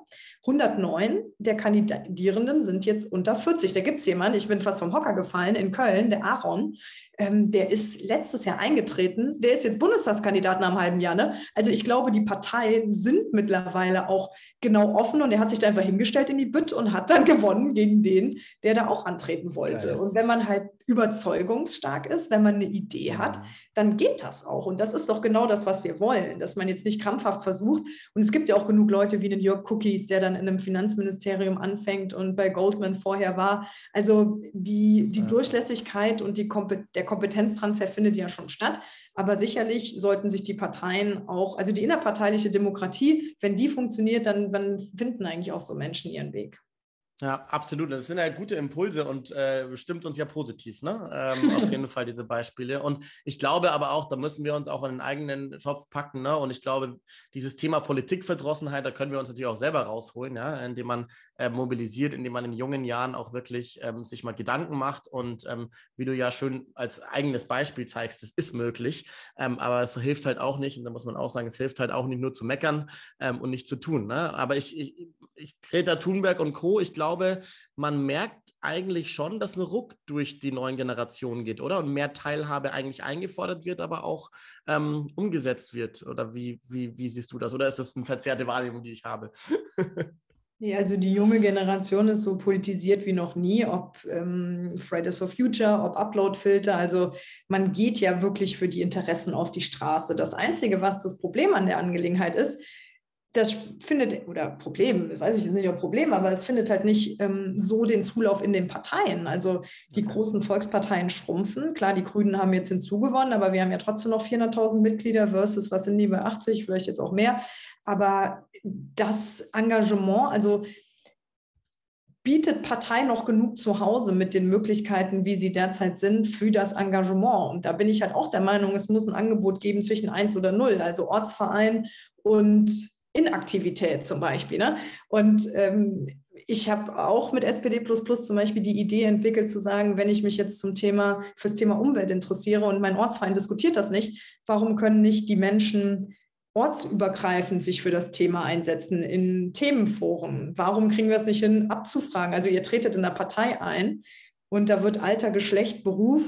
109 der Kandidierenden sind jetzt unter 40. Da gibt es jemanden, ich bin fast vom Hocker gefallen, in Köln, der Aaron, ähm, der ist letztes Jahr eingetreten, der ist jetzt Bundestagskandidat nach einem halben Jahr. Ne? Also ich glaube, die Parteien sind mittlerweile auch genau offen und er hat sich da einfach hingestellt in die Bütt und hat dann gewonnen gegen den, der da auch antreten wollte. Geil. Und wenn man halt überzeugungsstark ist, wenn man eine Idee hat, dann geht das auch. Und das ist doch genau das, was wir wollen, dass man jetzt nicht krampfhaft versucht. Und es gibt ja auch genug Leute wie den Jörg Cookies, der dann in einem Finanzministerium anfängt und bei Goldman vorher war. Also die, die ja. Durchlässigkeit und die der Kompetenztransfer findet ja schon statt. Aber sicherlich sollten sich die Parteien auch, also die innerparteiliche Demokratie, wenn die funktioniert, dann, dann finden eigentlich auch so Menschen ihren Weg. Ja, absolut. Das sind ja gute Impulse und äh, stimmt uns ja positiv, ne? Ähm, auf jeden Fall diese Beispiele. Und ich glaube aber auch, da müssen wir uns auch in den eigenen Schopf packen, ne? Und ich glaube, dieses Thema Politikverdrossenheit, da können wir uns natürlich auch selber rausholen, ja, indem man äh, mobilisiert, indem man in jungen Jahren auch wirklich ähm, sich mal Gedanken macht. Und ähm, wie du ja schön als eigenes Beispiel zeigst, das ist möglich. Ähm, aber es hilft halt auch nicht, und da muss man auch sagen, es hilft halt auch nicht nur zu meckern ähm, und nicht zu tun. Ne? Aber ich, ich, ich Greta Thunberg und Co., ich glaube, man merkt eigentlich schon, dass ein Ruck durch die neuen Generationen geht, oder? Und mehr Teilhabe eigentlich eingefordert wird, aber auch ähm, umgesetzt wird. Oder wie, wie, wie siehst du das? Oder ist das eine verzerrte Wahrnehmung, die ich habe? Nee, also die junge Generation ist so politisiert wie noch nie, ob ähm, Fridays for Future, ob Uploadfilter. Also man geht ja wirklich für die Interessen auf die Straße. Das Einzige, was das Problem an der Angelegenheit ist, das findet, oder Problem, weiß ich nicht, ob Problem, aber es findet halt nicht ähm, so den Zulauf in den Parteien. Also die großen Volksparteien schrumpfen. Klar, die Grünen haben jetzt hinzugewonnen, aber wir haben ja trotzdem noch 400.000 Mitglieder versus, was sind die bei 80, vielleicht jetzt auch mehr. Aber das Engagement, also bietet Partei noch genug zu Hause mit den Möglichkeiten, wie sie derzeit sind, für das Engagement. Und da bin ich halt auch der Meinung, es muss ein Angebot geben zwischen 1 oder 0, also Ortsverein und Inaktivität zum Beispiel. Ne? Und ähm, ich habe auch mit SPD zum Beispiel die Idee entwickelt, zu sagen, wenn ich mich jetzt zum Thema, fürs Thema Umwelt interessiere und mein Ortsverein diskutiert das nicht, warum können nicht die Menschen ortsübergreifend sich für das Thema einsetzen in Themenforen? Warum kriegen wir es nicht hin, abzufragen? Also ihr tretet in der Partei ein und da wird Alter, Geschlecht, Beruf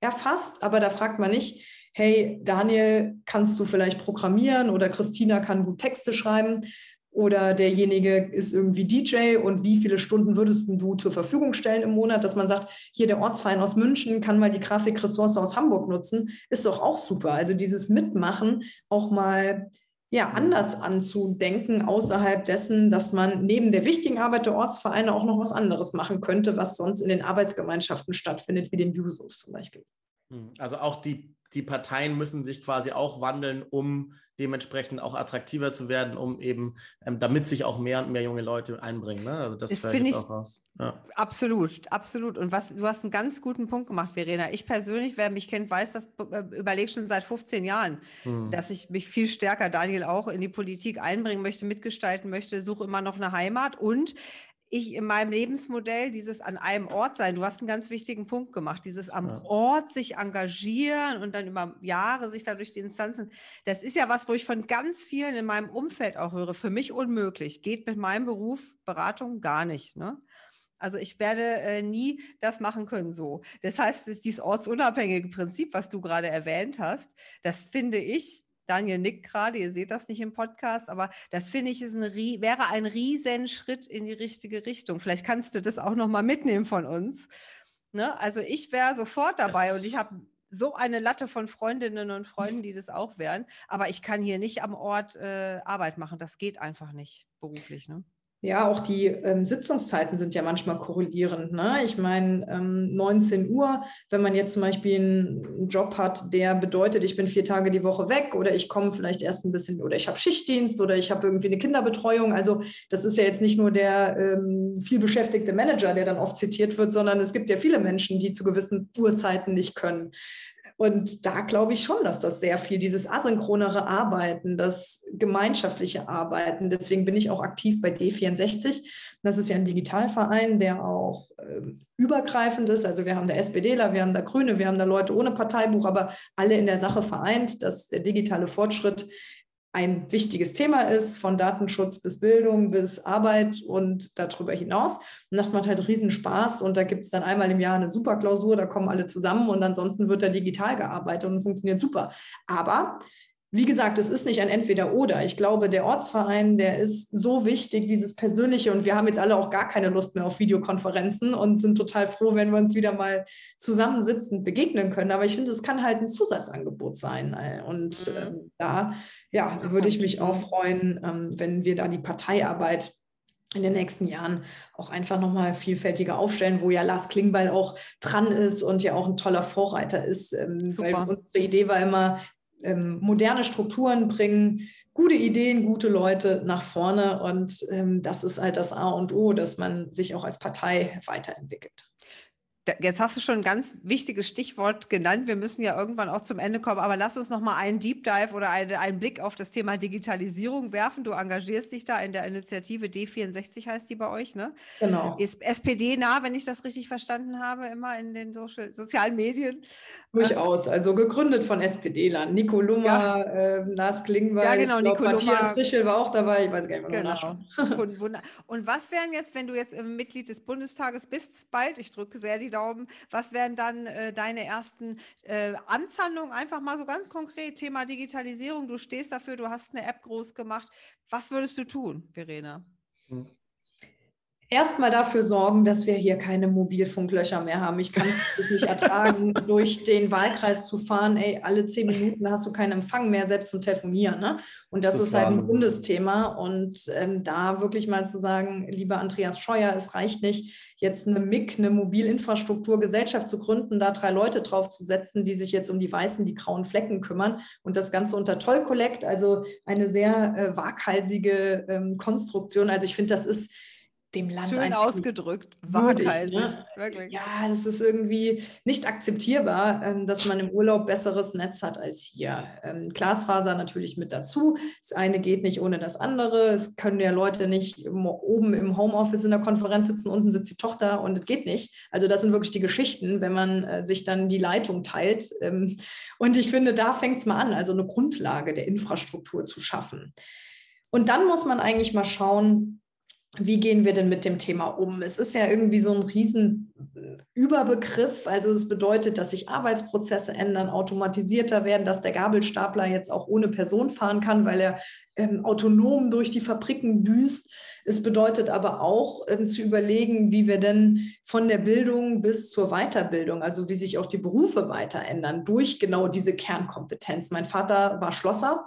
erfasst, aber da fragt man nicht, hey Daniel, kannst du vielleicht programmieren oder Christina kann gut Texte schreiben oder derjenige ist irgendwie DJ und wie viele Stunden würdest du zur Verfügung stellen im Monat, dass man sagt, hier der Ortsverein aus München kann mal die Grafikressource aus Hamburg nutzen, ist doch auch super. Also dieses Mitmachen auch mal ja, anders anzudenken, außerhalb dessen, dass man neben der wichtigen Arbeit der Ortsvereine auch noch was anderes machen könnte, was sonst in den Arbeitsgemeinschaften stattfindet, wie den Jusos zum Beispiel. Hm, also auch die die Parteien müssen sich quasi auch wandeln, um dementsprechend auch attraktiver zu werden, um eben, ähm, damit sich auch mehr und mehr junge Leute einbringen. Ne? Also das, das finde ich auch raus. Ja. Absolut, absolut. Und was, du hast einen ganz guten Punkt gemacht, Verena. Ich persönlich, wer mich kennt, weiß das, äh, überlege schon seit 15 Jahren, hm. dass ich mich viel stärker, Daniel auch, in die Politik einbringen möchte, mitgestalten möchte, suche immer noch eine Heimat und ich in meinem Lebensmodell dieses an einem Ort sein, du hast einen ganz wichtigen Punkt gemacht, dieses am ja. Ort sich engagieren und dann über Jahre sich dadurch die Instanzen, das ist ja was, wo ich von ganz vielen in meinem Umfeld auch höre, für mich unmöglich, geht mit meinem Beruf Beratung gar nicht. Ne? Also ich werde äh, nie das machen können so. Das heißt, dieses ortsunabhängige Prinzip, was du gerade erwähnt hast, das finde ich Daniel nickt gerade, ihr seht das nicht im Podcast, aber das finde ich ist ein, wäre ein Riesenschritt in die richtige Richtung. Vielleicht kannst du das auch nochmal mitnehmen von uns. Ne? Also ich wäre sofort dabei das und ich habe so eine Latte von Freundinnen und Freunden, die das auch wären, aber ich kann hier nicht am Ort äh, Arbeit machen. Das geht einfach nicht beruflich. Ne? Ja, auch die ähm, Sitzungszeiten sind ja manchmal korrelierend. Ne? Ich meine, ähm, 19 Uhr, wenn man jetzt zum Beispiel einen Job hat, der bedeutet, ich bin vier Tage die Woche weg oder ich komme vielleicht erst ein bisschen oder ich habe Schichtdienst oder ich habe irgendwie eine Kinderbetreuung. Also das ist ja jetzt nicht nur der ähm, viel beschäftigte Manager, der dann oft zitiert wird, sondern es gibt ja viele Menschen, die zu gewissen Uhrzeiten nicht können. Und da glaube ich schon, dass das sehr viel, dieses asynchronere Arbeiten, das gemeinschaftliche Arbeiten, deswegen bin ich auch aktiv bei D64. Das ist ja ein Digitalverein, der auch äh, übergreifend ist. Also wir haben da SPDler, wir haben da Grüne, wir haben da Leute ohne Parteibuch, aber alle in der Sache vereint, dass der digitale Fortschritt ein wichtiges Thema ist, von Datenschutz bis Bildung bis Arbeit und darüber hinaus. Und das macht halt riesen Spaß. Und da gibt es dann einmal im Jahr eine Superklausur, da kommen alle zusammen und ansonsten wird da digital gearbeitet und funktioniert super. Aber wie gesagt, es ist nicht ein Entweder-Oder. Ich glaube, der Ortsverein, der ist so wichtig, dieses Persönliche. Und wir haben jetzt alle auch gar keine Lust mehr auf Videokonferenzen und sind total froh, wenn wir uns wieder mal zusammensitzend begegnen können. Aber ich finde, es kann halt ein Zusatzangebot sein. Und ähm, da ja, würde ich mich auch freuen, ähm, wenn wir da die Parteiarbeit in den nächsten Jahren auch einfach nochmal vielfältiger aufstellen, wo ja Lars Klingbeil auch dran ist und ja auch ein toller Vorreiter ist. Ähm, weil unsere Idee war immer, ähm, moderne Strukturen bringen gute Ideen, gute Leute nach vorne. Und ähm, das ist halt das A und O, dass man sich auch als Partei weiterentwickelt. Jetzt hast du schon ein ganz wichtiges Stichwort genannt. Wir müssen ja irgendwann auch zum Ende kommen, aber lass uns noch mal einen Deep Dive oder eine, einen Blick auf das Thema Digitalisierung werfen. Du engagierst dich da in der Initiative D64 heißt die bei euch, ne? Genau. Ist SPD nah, wenn ich das richtig verstanden habe, immer in den Social, sozialen Medien. Durchaus, also gegründet von SPD-Lern. Nico Lummer, ja. äh, Lars Klingbeil, ja, genau, Nico glaub, Matthias Rischel war auch dabei, ich weiß gar nicht mehr genau. und, und was wären jetzt, wenn du jetzt Mitglied des Bundestages bist, bald, ich drücke sehr die Daumen, was wären dann äh, deine ersten äh, Amtshandlungen? Einfach mal so ganz konkret, Thema Digitalisierung, du stehst dafür, du hast eine App groß gemacht. Was würdest du tun, Verena? Erstmal dafür sorgen, dass wir hier keine Mobilfunklöcher mehr haben. Ich kann es nicht ertragen, durch den Wahlkreis zu fahren. Ey, alle zehn Minuten hast du keinen Empfang mehr, selbst zum Telefonieren. Ne? Und das, das ist halt ein Bundesthema. Und ähm, da wirklich mal zu sagen, lieber Andreas Scheuer, es reicht nicht, jetzt eine MIG, eine Mobilinfrastrukturgesellschaft zu gründen, da drei Leute draufzusetzen, die sich jetzt um die weißen, die grauen Flecken kümmern und das Ganze unter Toll Collect, also eine sehr äh, waghalsige ähm, Konstruktion. Also ich finde, das ist dem Land Schön ausgedrückt, waghalsig, ne? wirklich. Ja, das ist irgendwie nicht akzeptierbar, ähm, dass man im Urlaub besseres Netz hat als hier. Ähm, Glasfaser natürlich mit dazu. Das eine geht nicht ohne das andere. Es können ja Leute nicht oben im Homeoffice in der Konferenz sitzen, unten sitzt die Tochter und es geht nicht. Also das sind wirklich die Geschichten, wenn man äh, sich dann die Leitung teilt. Ähm, und ich finde, da fängt es mal an, also eine Grundlage der Infrastruktur zu schaffen. Und dann muss man eigentlich mal schauen, wie gehen wir denn mit dem Thema um? Es ist ja irgendwie so ein riesen Überbegriff. Also es bedeutet, dass sich Arbeitsprozesse ändern, automatisierter werden, dass der Gabelstapler jetzt auch ohne Person fahren kann, weil er ähm, autonom durch die Fabriken düst. Es bedeutet aber auch ähm, zu überlegen, wie wir denn von der Bildung bis zur Weiterbildung, also wie sich auch die Berufe weiter ändern durch genau diese Kernkompetenz. Mein Vater war Schlosser.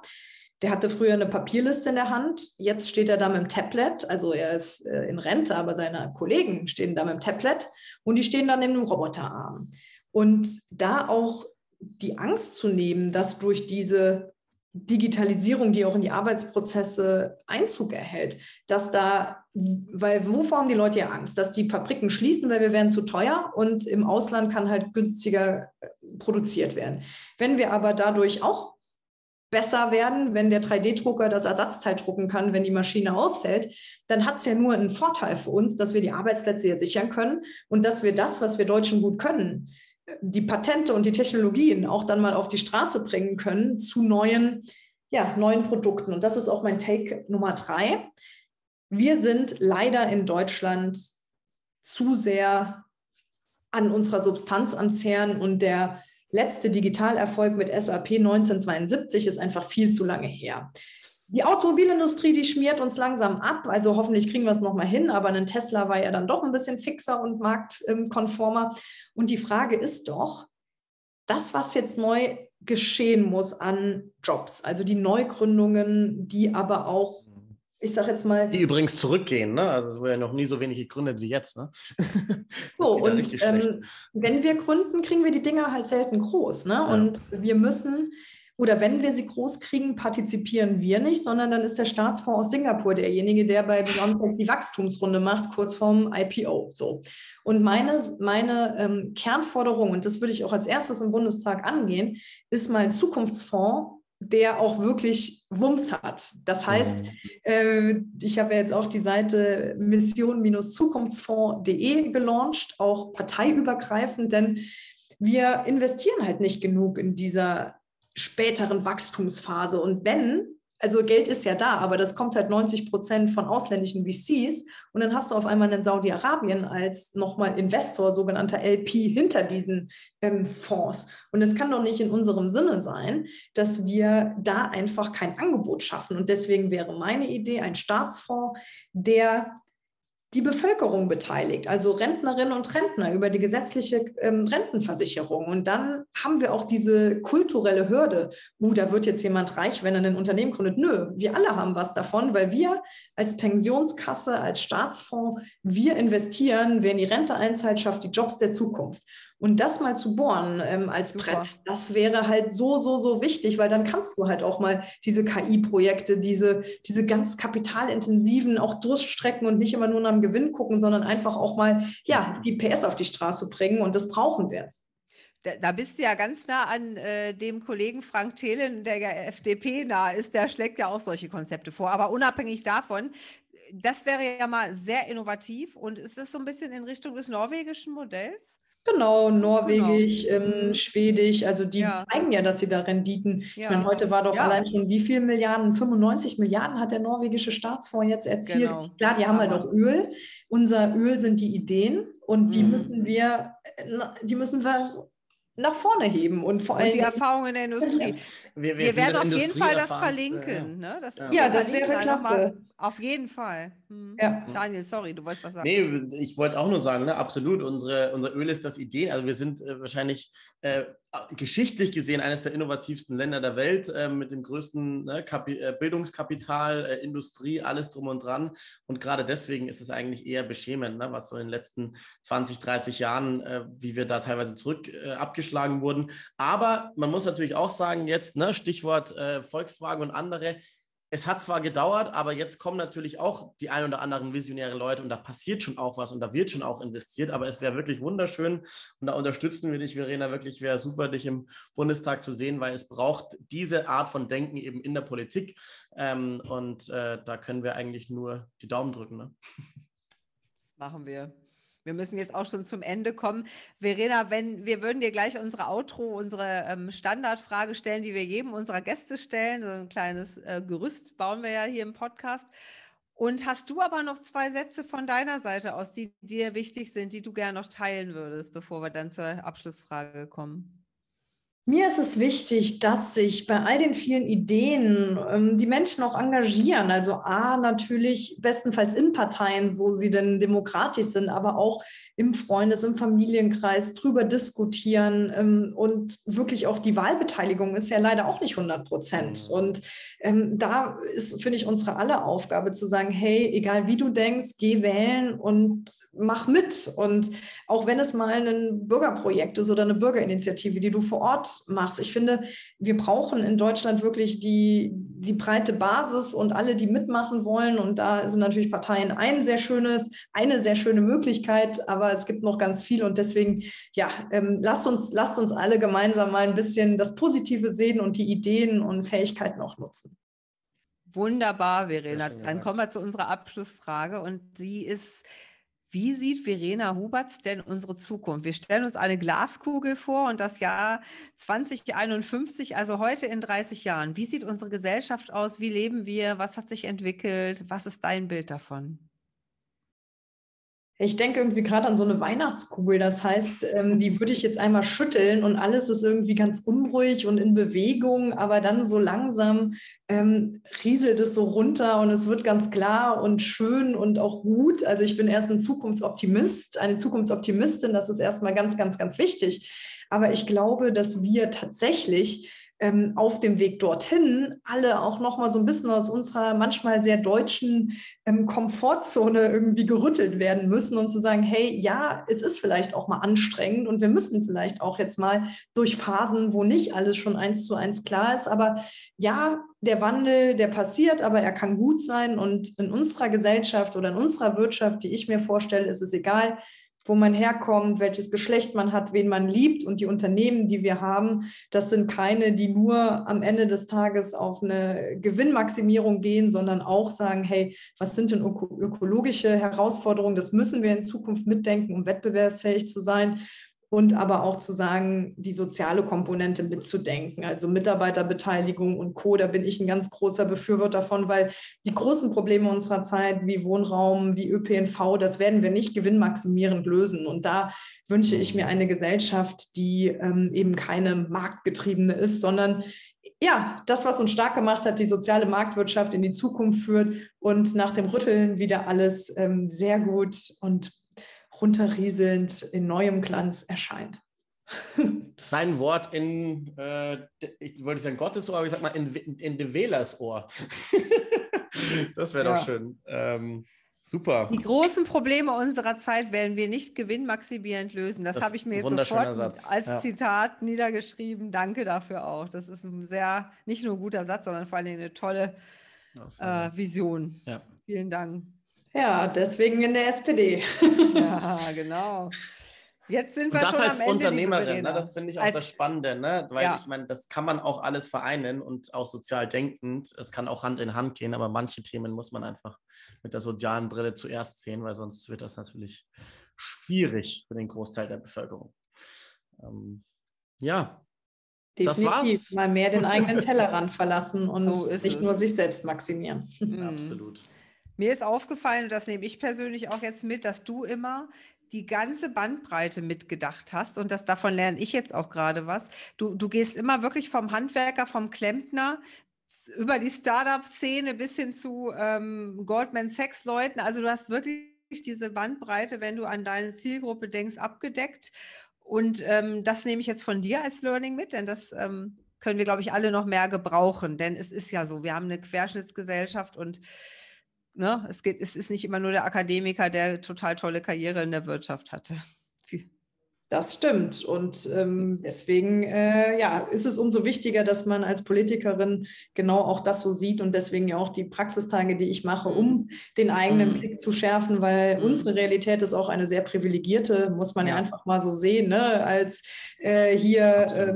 Der hatte früher eine Papierliste in der Hand, jetzt steht er da mit dem Tablet, also er ist äh, in Rente, aber seine Kollegen stehen da mit dem Tablet und die stehen dann in einem Roboterarm. Und da auch die Angst zu nehmen, dass durch diese Digitalisierung, die auch in die Arbeitsprozesse Einzug erhält, dass da, weil wovor haben die Leute ja Angst? Dass die Fabriken schließen, weil wir werden zu teuer und im Ausland kann halt günstiger äh, produziert werden. Wenn wir aber dadurch auch besser werden, wenn der 3D-Drucker das Ersatzteil drucken kann, wenn die Maschine ausfällt, dann hat es ja nur einen Vorteil für uns, dass wir die Arbeitsplätze hier sichern können und dass wir das, was wir Deutschen gut können, die Patente und die Technologien auch dann mal auf die Straße bringen können zu neuen, ja, neuen Produkten. Und das ist auch mein Take Nummer drei. Wir sind leider in Deutschland zu sehr an unserer Substanz am Zehren und der letzte Digitalerfolg mit SAP 1972 ist einfach viel zu lange her. Die Automobilindustrie, die schmiert uns langsam ab. Also hoffentlich kriegen wir es nochmal hin. Aber ein Tesla war ja dann doch ein bisschen fixer und marktkonformer. Und die Frage ist doch, das, was jetzt neu geschehen muss an Jobs, also die Neugründungen, die aber auch ich sage jetzt mal. Die übrigens zurückgehen, ne? Also es wurde ja noch nie so wenig gegründet wie jetzt, ne? so, und ähm, wenn wir gründen, kriegen wir die Dinger halt selten groß, ne? Ja. Und wir müssen, oder wenn wir sie groß kriegen, partizipieren wir nicht, sondern dann ist der Staatsfonds aus Singapur derjenige, der bei BioNTech die Wachstumsrunde macht, kurz vorm IPO. So. Und meine, meine ähm, Kernforderung, und das würde ich auch als erstes im Bundestag angehen, ist mal ein Zukunftsfonds der auch wirklich Wumms hat. Das heißt, mhm. äh, ich habe ja jetzt auch die Seite mission-zukunftsfonds.de gelauncht, auch parteiübergreifend, denn wir investieren halt nicht genug in dieser späteren Wachstumsphase. Und wenn, also Geld ist ja da, aber das kommt halt 90 Prozent von ausländischen VCs. Und dann hast du auf einmal in Saudi-Arabien als nochmal Investor, sogenannter LP, hinter diesen ähm, Fonds. Und es kann doch nicht in unserem Sinne sein, dass wir da einfach kein Angebot schaffen. Und deswegen wäre meine Idee ein Staatsfonds, der die Bevölkerung beteiligt, also Rentnerinnen und Rentner über die gesetzliche ähm, Rentenversicherung. Und dann haben wir auch diese kulturelle Hürde. Uh, da wird jetzt jemand reich, wenn er ein Unternehmen gründet. Nö, wir alle haben was davon, weil wir als Pensionskasse, als Staatsfonds, wir investieren, wer in die Rente einzahlt, schafft die Jobs der Zukunft. Und das mal zu bohren ähm, als Super. Brett, das wäre halt so, so, so wichtig, weil dann kannst du halt auch mal diese KI-Projekte, diese, diese ganz kapitalintensiven auch durchstrecken und nicht immer nur nach dem Gewinn gucken, sondern einfach auch mal, ja, die PS auf die Straße bringen. Und das brauchen wir. Da, da bist du ja ganz nah an äh, dem Kollegen Frank Thelen, der ja FDP nah ist, der schlägt ja auch solche Konzepte vor. Aber unabhängig davon, das wäre ja mal sehr innovativ und ist das so ein bisschen in Richtung des norwegischen Modells? Genau, Norwegisch, genau. Ähm, mhm. Schwedisch, also die ja. zeigen ja, dass sie da Renditen. Ja. Ich meine, heute war doch ja. allein schon, wie viele Milliarden? 95 Milliarden hat der norwegische Staatsfonds jetzt erzielt. Genau. Klar, die haben halt auch Öl. Unser Öl sind die Ideen und die mhm. müssen wir, äh, die müssen wir nach vorne heben und vor allem die Erfahrungen in der Industrie. Wir, wir, wir werden auf jeden Fall das verlinken. Ja, ne? das, ja. ja das wäre klasse. Auf jeden Fall. Hm. Ja. Daniel, sorry, du wolltest was sagen. Nee, ich wollte auch nur sagen, ne, absolut, unsere, unser Öl ist das Ideen. Also wir sind äh, wahrscheinlich äh, geschichtlich gesehen eines der innovativsten Länder der Welt äh, mit dem größten ne, äh, Bildungskapital, äh, Industrie, alles drum und dran. Und gerade deswegen ist es eigentlich eher beschämend, ne, was so in den letzten 20, 30 Jahren, äh, wie wir da teilweise zurück abgeschlagen wurden. Aber man muss natürlich auch sagen, jetzt, ne, Stichwort Volkswagen und andere, es hat zwar gedauert, aber jetzt kommen natürlich auch die ein oder anderen visionäre Leute und da passiert schon auch was und da wird schon auch investiert. Aber es wäre wirklich wunderschön und da unterstützen wir dich, Verena. Wirklich wäre super, dich im Bundestag zu sehen, weil es braucht diese Art von Denken eben in der Politik. Ähm, und äh, da können wir eigentlich nur die Daumen drücken. Ne? Machen wir. Wir müssen jetzt auch schon zum Ende kommen. Verena, wenn wir würden dir gleich unsere Outro, unsere ähm, Standardfrage stellen, die wir jedem unserer Gäste stellen. So ein kleines äh, Gerüst bauen wir ja hier im Podcast. Und hast du aber noch zwei Sätze von deiner Seite aus, die dir wichtig sind, die du gerne noch teilen würdest, bevor wir dann zur Abschlussfrage kommen? Mir ist es wichtig, dass sich bei all den vielen Ideen ähm, die Menschen auch engagieren. Also A, natürlich bestenfalls in Parteien, so sie denn demokratisch sind, aber auch im Freundes-, im Familienkreis drüber diskutieren. Ähm, und wirklich auch die Wahlbeteiligung ist ja leider auch nicht 100 Prozent. Mhm. Und ähm, da ist, finde ich, unsere aller Aufgabe zu sagen, hey, egal wie du denkst, geh wählen und mach mit. Und auch wenn es mal ein Bürgerprojekt ist oder eine Bürgerinitiative, die du vor Ort machst. Ich finde, wir brauchen in Deutschland wirklich die, die breite Basis und alle, die mitmachen wollen. Und da sind natürlich Parteien ein sehr schönes, eine sehr schöne Möglichkeit, aber es gibt noch ganz viel. Und deswegen, ja, ähm, lasst, uns, lasst uns alle gemeinsam mal ein bisschen das Positive sehen und die Ideen und Fähigkeiten auch nutzen. Wunderbar, Verena. Dann kommen wir zu unserer Abschlussfrage und die ist, wie sieht Verena Huberts denn unsere Zukunft? Wir stellen uns eine Glaskugel vor und das Jahr 2051, also heute in 30 Jahren. Wie sieht unsere Gesellschaft aus? Wie leben wir? Was hat sich entwickelt? Was ist dein Bild davon? Ich denke irgendwie gerade an so eine Weihnachtskugel. Das heißt, ähm, die würde ich jetzt einmal schütteln und alles ist irgendwie ganz unruhig und in Bewegung, aber dann so langsam ähm, rieselt es so runter und es wird ganz klar und schön und auch gut. Also ich bin erst ein Zukunftsoptimist, eine Zukunftsoptimistin. Das ist erstmal ganz, ganz, ganz wichtig. Aber ich glaube, dass wir tatsächlich ähm, auf dem Weg dorthin alle auch nochmal so ein bisschen aus unserer manchmal sehr deutschen ähm, Komfortzone irgendwie gerüttelt werden müssen und zu sagen, hey, ja, es ist vielleicht auch mal anstrengend und wir müssen vielleicht auch jetzt mal durch Phasen, wo nicht alles schon eins zu eins klar ist, aber ja, der Wandel, der passiert, aber er kann gut sein. Und in unserer Gesellschaft oder in unserer Wirtschaft, die ich mir vorstelle, ist es egal, wo man herkommt, welches Geschlecht man hat, wen man liebt. Und die Unternehmen, die wir haben, das sind keine, die nur am Ende des Tages auf eine Gewinnmaximierung gehen, sondern auch sagen, hey, was sind denn ökologische Herausforderungen? Das müssen wir in Zukunft mitdenken, um wettbewerbsfähig zu sein und aber auch zu sagen, die soziale Komponente mitzudenken, also Mitarbeiterbeteiligung und Co. Da bin ich ein ganz großer Befürworter von, weil die großen Probleme unserer Zeit wie Wohnraum, wie ÖPNV, das werden wir nicht gewinnmaximierend lösen. Und da wünsche ich mir eine Gesellschaft, die ähm, eben keine marktgetriebene ist, sondern ja, das, was uns stark gemacht hat, die soziale Marktwirtschaft in die Zukunft führt und nach dem Rütteln wieder alles ähm, sehr gut und runterrieselnd in neuem Glanz erscheint. Sein Wort in, äh, ich wollte sagen Gottes Ohr, aber ich sag mal in, in, in de Wählers Ohr. das wäre ja. doch schön. Ähm, super. Die großen Probleme unserer Zeit werden wir nicht gewinnmaximierend lösen. Das, das habe ich mir jetzt sofort Satz. als ja. Zitat niedergeschrieben. Danke dafür auch. Das ist ein sehr, nicht nur ein guter Satz, sondern vor allem eine tolle äh, Vision. Ja. Vielen Dank. Ja, deswegen in der SPD. ja, genau. Jetzt sind wir und das schon als am Ende, Unternehmerin, ne, das finde ich auch als, das Spannende, ne? weil ja. ich meine, das kann man auch alles vereinen und auch sozial denkend. Es kann auch Hand in Hand gehen, aber manche Themen muss man einfach mit der sozialen Brille zuerst sehen, weil sonst wird das natürlich schwierig für den Großteil der Bevölkerung. Ähm, ja, Definitiv. das war's. Mal mehr den eigenen Tellerrand verlassen und so nicht es. nur sich selbst maximieren. Absolut. Mir ist aufgefallen, und das nehme ich persönlich auch jetzt mit, dass du immer die ganze Bandbreite mitgedacht hast und das davon lerne ich jetzt auch gerade was. Du, du gehst immer wirklich vom Handwerker, vom Klempner über die Startup-Szene bis hin zu ähm, Goldman Sachs-Leuten. Also du hast wirklich diese Bandbreite, wenn du an deine Zielgruppe denkst, abgedeckt. Und ähm, das nehme ich jetzt von dir als Learning mit, denn das ähm, können wir, glaube ich, alle noch mehr gebrauchen. Denn es ist ja so, wir haben eine Querschnittsgesellschaft und ne, es, geht, es ist nicht immer nur der Akademiker, der total tolle Karriere in der Wirtschaft hatte. Das stimmt. Und ähm, deswegen äh, ja, ist es umso wichtiger, dass man als Politikerin genau auch das so sieht und deswegen ja auch die Praxistage, die ich mache, um den eigenen mhm. Blick zu schärfen, weil mhm. unsere Realität ist auch eine sehr privilegierte, muss man ja, ja einfach mal so sehen, ne? als äh, hier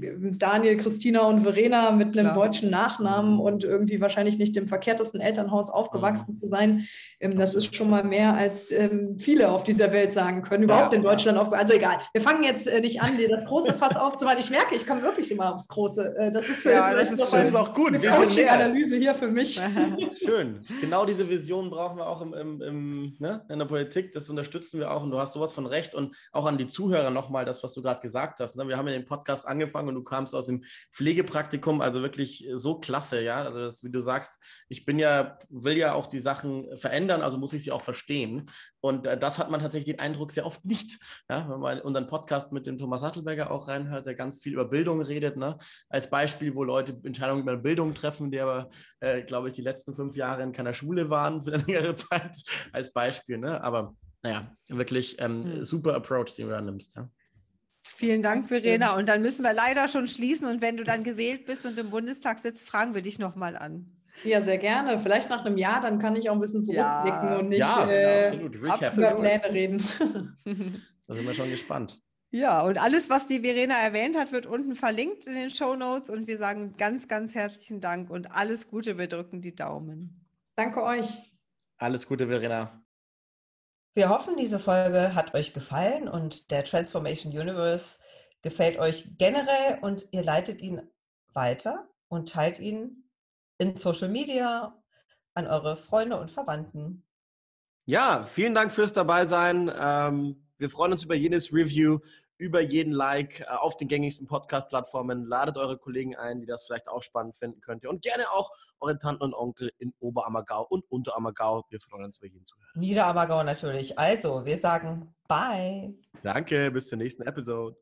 Daniel, Christina und Verena mit einem Klar. deutschen Nachnamen mhm. und irgendwie wahrscheinlich nicht im verkehrtesten Elternhaus aufgewachsen mhm. zu sein. Ähm, das ist schon mal mehr, als ähm, viele auf dieser Welt sagen können, überhaupt ja. in Deutschland auf. Also egal, wir fangen jetzt äh, nicht an, dir das große Fass aufzumachen. Ich merke, ich komme wirklich immer aufs Große. Äh, das ist, äh, ja, das, ist, das ist auch gut. Visionär. Analyse hier für mich. Schön. Genau diese Vision brauchen wir auch im, im, im, ne? in der Politik. Das unterstützen wir auch und du hast sowas von recht. Und auch an die Zuhörer nochmal das, was du gerade gesagt hast. Ne? Wir haben ja den Podcast angefangen und du kamst aus dem Pflegepraktikum, also wirklich so klasse, ja. Also das, wie du sagst, ich bin ja, will ja auch die Sachen verändern, also muss ich sie auch verstehen. Und äh, das hat man tatsächlich den Eindruck sehr oft nicht. Ja, wenn man unseren Podcast mit dem Thomas Sattelberger auch reinhört, der ganz viel über Bildung redet, ne? als Beispiel, wo Leute Entscheidungen über Bildung treffen, die aber, äh, glaube ich, die letzten fünf Jahre in keiner Schule waren für eine längere Zeit, als Beispiel. Ne? Aber naja, wirklich ähm, hm. super Approach, den du da nimmst. Ja? Vielen Dank, Verena. Und dann müssen wir leider schon schließen. Und wenn du dann gewählt bist und im Bundestag sitzt, fragen wir dich nochmal an. Ja, sehr gerne. Vielleicht nach einem Jahr, dann kann ich auch ein bisschen zurückblicken ja, und nicht ja, äh, absolut. über Pläne reden. da sind wir schon gespannt. Ja, und alles, was die Verena erwähnt hat, wird unten verlinkt in den Show Notes. Und wir sagen ganz, ganz herzlichen Dank und alles Gute. Wir drücken die Daumen. Danke euch. Alles Gute, Verena. Wir hoffen, diese Folge hat euch gefallen und der Transformation Universe gefällt euch generell und ihr leitet ihn weiter und teilt ihn in Social Media, an eure Freunde und Verwandten. Ja, vielen Dank fürs Dabeisein. Ähm, wir freuen uns über jedes Review, über jeden Like äh, auf den gängigsten Podcast-Plattformen. Ladet eure Kollegen ein, die das vielleicht auch spannend finden könnt. Und gerne auch eure Tanten und Onkel in Oberammergau und Unterammergau. Wir freuen uns über jeden Zuhörer. Niederammergau natürlich. Also, wir sagen Bye. Danke, bis zur nächsten Episode.